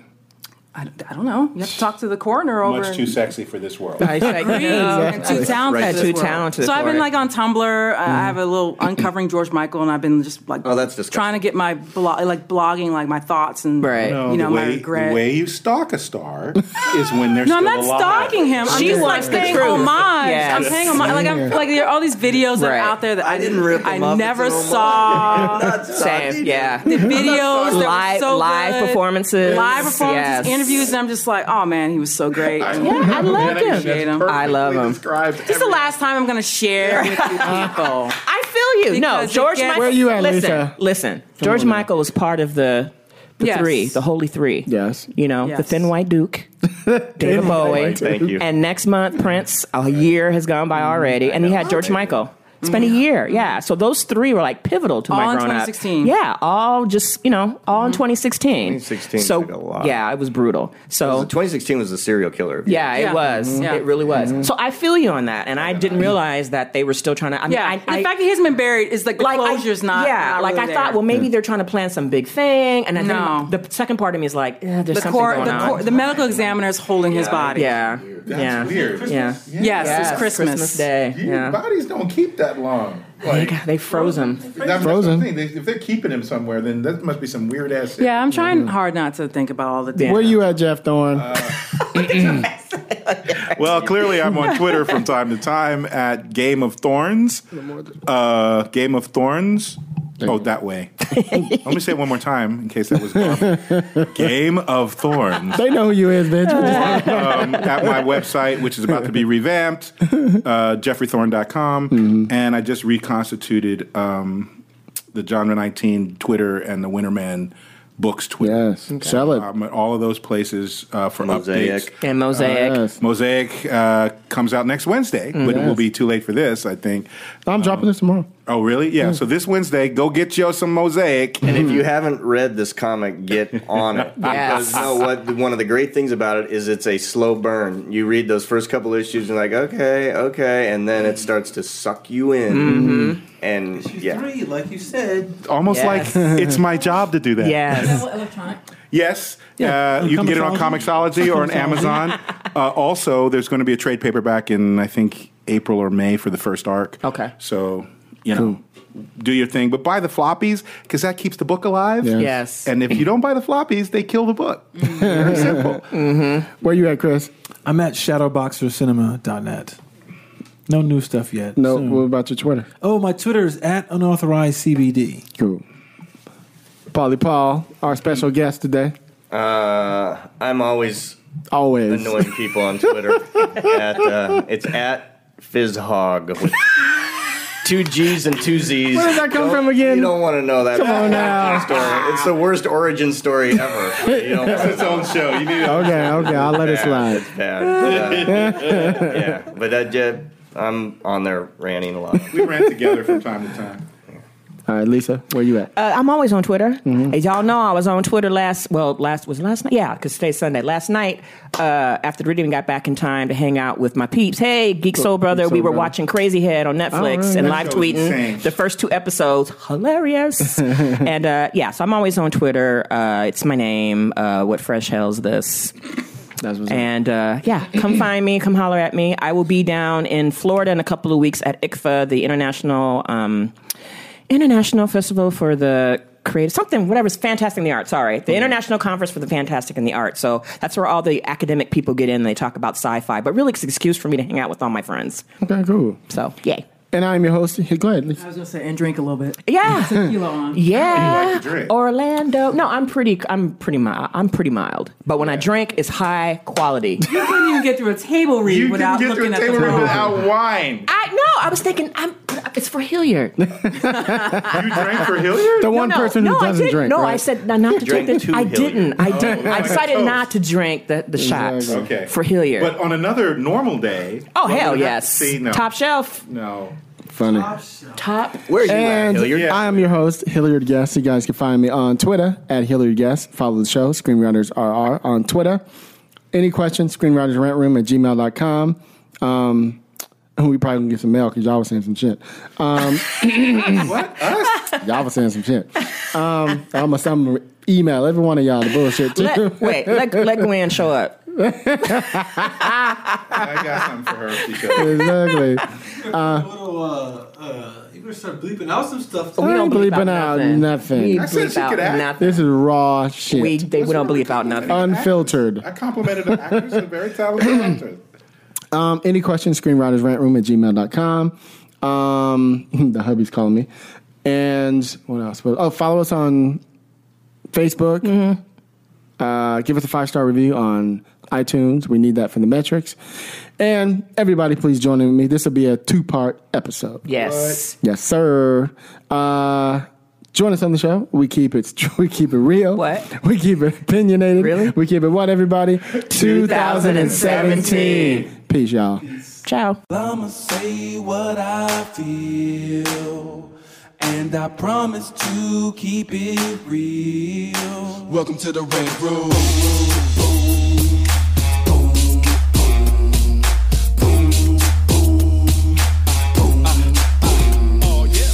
I, I don't know. You have to talk to the coroner over. Much too sexy for this world. [LAUGHS] I say, Agreed. And too talented. Right, too talented So I've been like on Tumblr. I have a little [CLEARS THROAT] uncovering George Michael, and I've been just like Oh, that's disgusting. trying to get my blog, like blogging, like my thoughts and Right. you know the my way, regret. The way you stalk a star is when they're [LAUGHS] no, I'm not alive. stalking him. I'm She just like wants the paying truth. homage. Yes. I'm paying homage. Like I'm like there are all these videos that Right. are out there that I, didn't rip I up. never It's an homage. saw. [LAUGHS] Same. Yeah. The videos Live- so live performances. live performances, Yes. Interviews, and I'm just like, oh man, he was so great. Yeah, I love him. Appreciate him. I love him. This is the last time I'm going to share with you [LAUGHS] people. I feel you. no, Because it George gets- Michael. Where you at, listen, Lisa? Listen, George on. Michael was part of the the Yes. three, the holy three. Yes. You know, the Thin White Duke, [LAUGHS] David Bowie, Thank you. and next month Prince. A year has gone by already, and he had George Michael. It's been a year, yeah. So those three were like pivotal to All my in growing up. 2016. Yeah, all just you know, all in 2016. 2016 So a lot. yeah, it was brutal. So 2016 was the serial killer. yeah, Yeah. it was. Mhm. Yeah. It really was. So I feel you on that, and I didn't realize that they were still trying to. I mean, Yeah, I, the fact that he hasn't been buried is like the like I- closure's not. Yeah, not like really I thought. there. Well, maybe they're trying to plan some big thing, and I No. think the second part of me is like, eh, there's the something core, going the, on. core, the medical examiner is holding his body. yeah, That's yeah, weird. yeah. Yes, Yes, it's Christmas. Day. Yeah, Bodies don't keep that long. they, Like, got- they froze him. that's Frozen. The. They, if they're keeping him somewhere, then that must be some weird ass. Yeah, I'm trying hard not to think about all the damn. Where you at, Jeff Thorne? [LAUGHS] Well, clearly I'm on Twitter from time to time at Game of Thorns. Uh, Game of Thorns. Oh, that way. Let me say it one more time in case that was garbled. Game of Thorns. they know who you is, bitch. [LAUGHS] um, at my website, which is about to be revamped, uh, jeffreythorne.com. And I just reconstituted um, the Genre 19 Twitter and the Winterman Books Twitter. yes. Sell it. Um, at all of those places uh, for Mosaic. updates. And mosaic. Yes. Mosaic uh, comes out next Wednesday, but it will be too late for this, I think. I'm dropping this tomorrow. Oh, really? Yeah. So this Wednesday, go get you some Mosaic. And if you haven't read this comic, get on it. [LAUGHS] Yes. Because you know what? One of the great things about it is it's a slow burn. You read those first couple issues and like, okay, okay, and then it starts to suck you in. Mm-hmm. And yeah, Three, like you said. Almost Yes. like it's my job to do that. Yes. electronic. Yes, Yeah, uh, you can get it on Comixology. Comixology or on Amazon. [LAUGHS] Uh, also, there's going to be a trade paperback in I think April or May for the first arc. Okay. so you know, do your thing, but buy the floppies because that keeps the book alive. Yeah. Yes. And if you don't buy the floppies, they kill the book. [LAUGHS] Very simple. Where you at, Chris? I'm at shadowboxercinema.net. No new stuff yet. No. Soon. What about your Twitter? Oh, my Twitter is at unauthorized CBD. Cool. Paulie Paul, our special guest today. uh, I'm always Always. annoying people on Twitter. [LAUGHS] at uh, it's at FizzHog with two G's and two Z's. Where did that come Don't- from again? You don't want to know that. Come on now. Story. It's the worst origin story ever. You don't It's its own show. You need to Okay, okay, I'll let it slide. it's bad. Yeah, [LAUGHS] yeah. but that uh, I'm on there ranting a lot. we rant together from time to time. All right, Lisa, where you at? Uh, I'm always on Twitter. Mm-hmm. As y'all know, I was on Twitter last. Well, last was last night. Yeah, because today's Sunday. Last night, uh, after the reading, got back in time to hang out with my peeps. Hey, Geek Soul Brother, Geek Soul we were Brother. watching Crazyhead on Netflix right. and live tweeting the first two episodes. Hilarious. [LAUGHS] and uh, yeah, so I'm always on Twitter. Uh, it's my name. Uh, what fresh hell's this? and uh, yeah, come find me, come holler at me. I will be down in Florida in a couple of weeks at ICFA, the International um, International Festival for the creative something whatever's fantastic in the arts sorry. The mm-hmm. international conference for the fantastic in the arts. So that's where all the academic people get in and they talk about sci-fi but really it's an excuse for me to hang out with all my friends. Okay cool. So yay and I'm your host. Go ahead. I was gonna say and drink a little bit. Yeah, [LAUGHS] tequila on. Yeah, like Orlando. No, I'm pretty. I'm pretty mild. I'm pretty mild. But when yeah. I drink, it's high quality. You couldn't even get through a table read you without get looking through a table read without wine. I no. I was thinking. I'm. It's for Hilliard. [LAUGHS] you drank for Hilliard? The one no, person no, who doesn't drink. No, right? I said not to drink. The, I didn't. I oh, didn't. I decided oh. not to drink the the shots. Okay. For Hilliard. But on another normal day. Oh hell yes. See, no. Top shelf. No. Funny. Top. Where are you and at, Hilliard? I am your host, Hilliard Guess. You guys can find me on Twitter at Hilliard Guess. Follow the show, Screenwriters RR, on Twitter. Any questions, screenwritersrantroom at gmail.com. Um, we probably gonna get some mail because y'all was saying some shit. Um, [LAUGHS] what? Us? Y'all was saying some shit. Um, I'm gonna send them email every one of y'all the bullshit too. Let, wait, let, let Gwen show up. I got something for her. Because exactly. [LAUGHS] Uh, little, uh, uh, you're gonna start bleeping out some stuff. We don't bleep bleeping out nothing. nothing. We bleep out nothing. This is raw shit. We, they, we don't bleep out nothing. Unfiltered. I complimented an actress, a very talented [COUGHS] actress. Um, any questions, screenwritersrantroom at gmail.com. Um, [LAUGHS] the hubby's calling me. And what else? Oh, follow us on Facebook. Mm-hmm. Uh, give us a five star review on iTunes. We need that for the metrics. And everybody, please join in with me. This will be a two part episode. Yes. What? Yes, sir. Uh, join us on the show. We keep it [LAUGHS] we keep it real. What? We keep it opinionated. Really? We keep it what everybody? 2017. Peace, y'all. Ciao. I'ma say what I feel. And I promise to keep it real. Welcome to the Rant Room.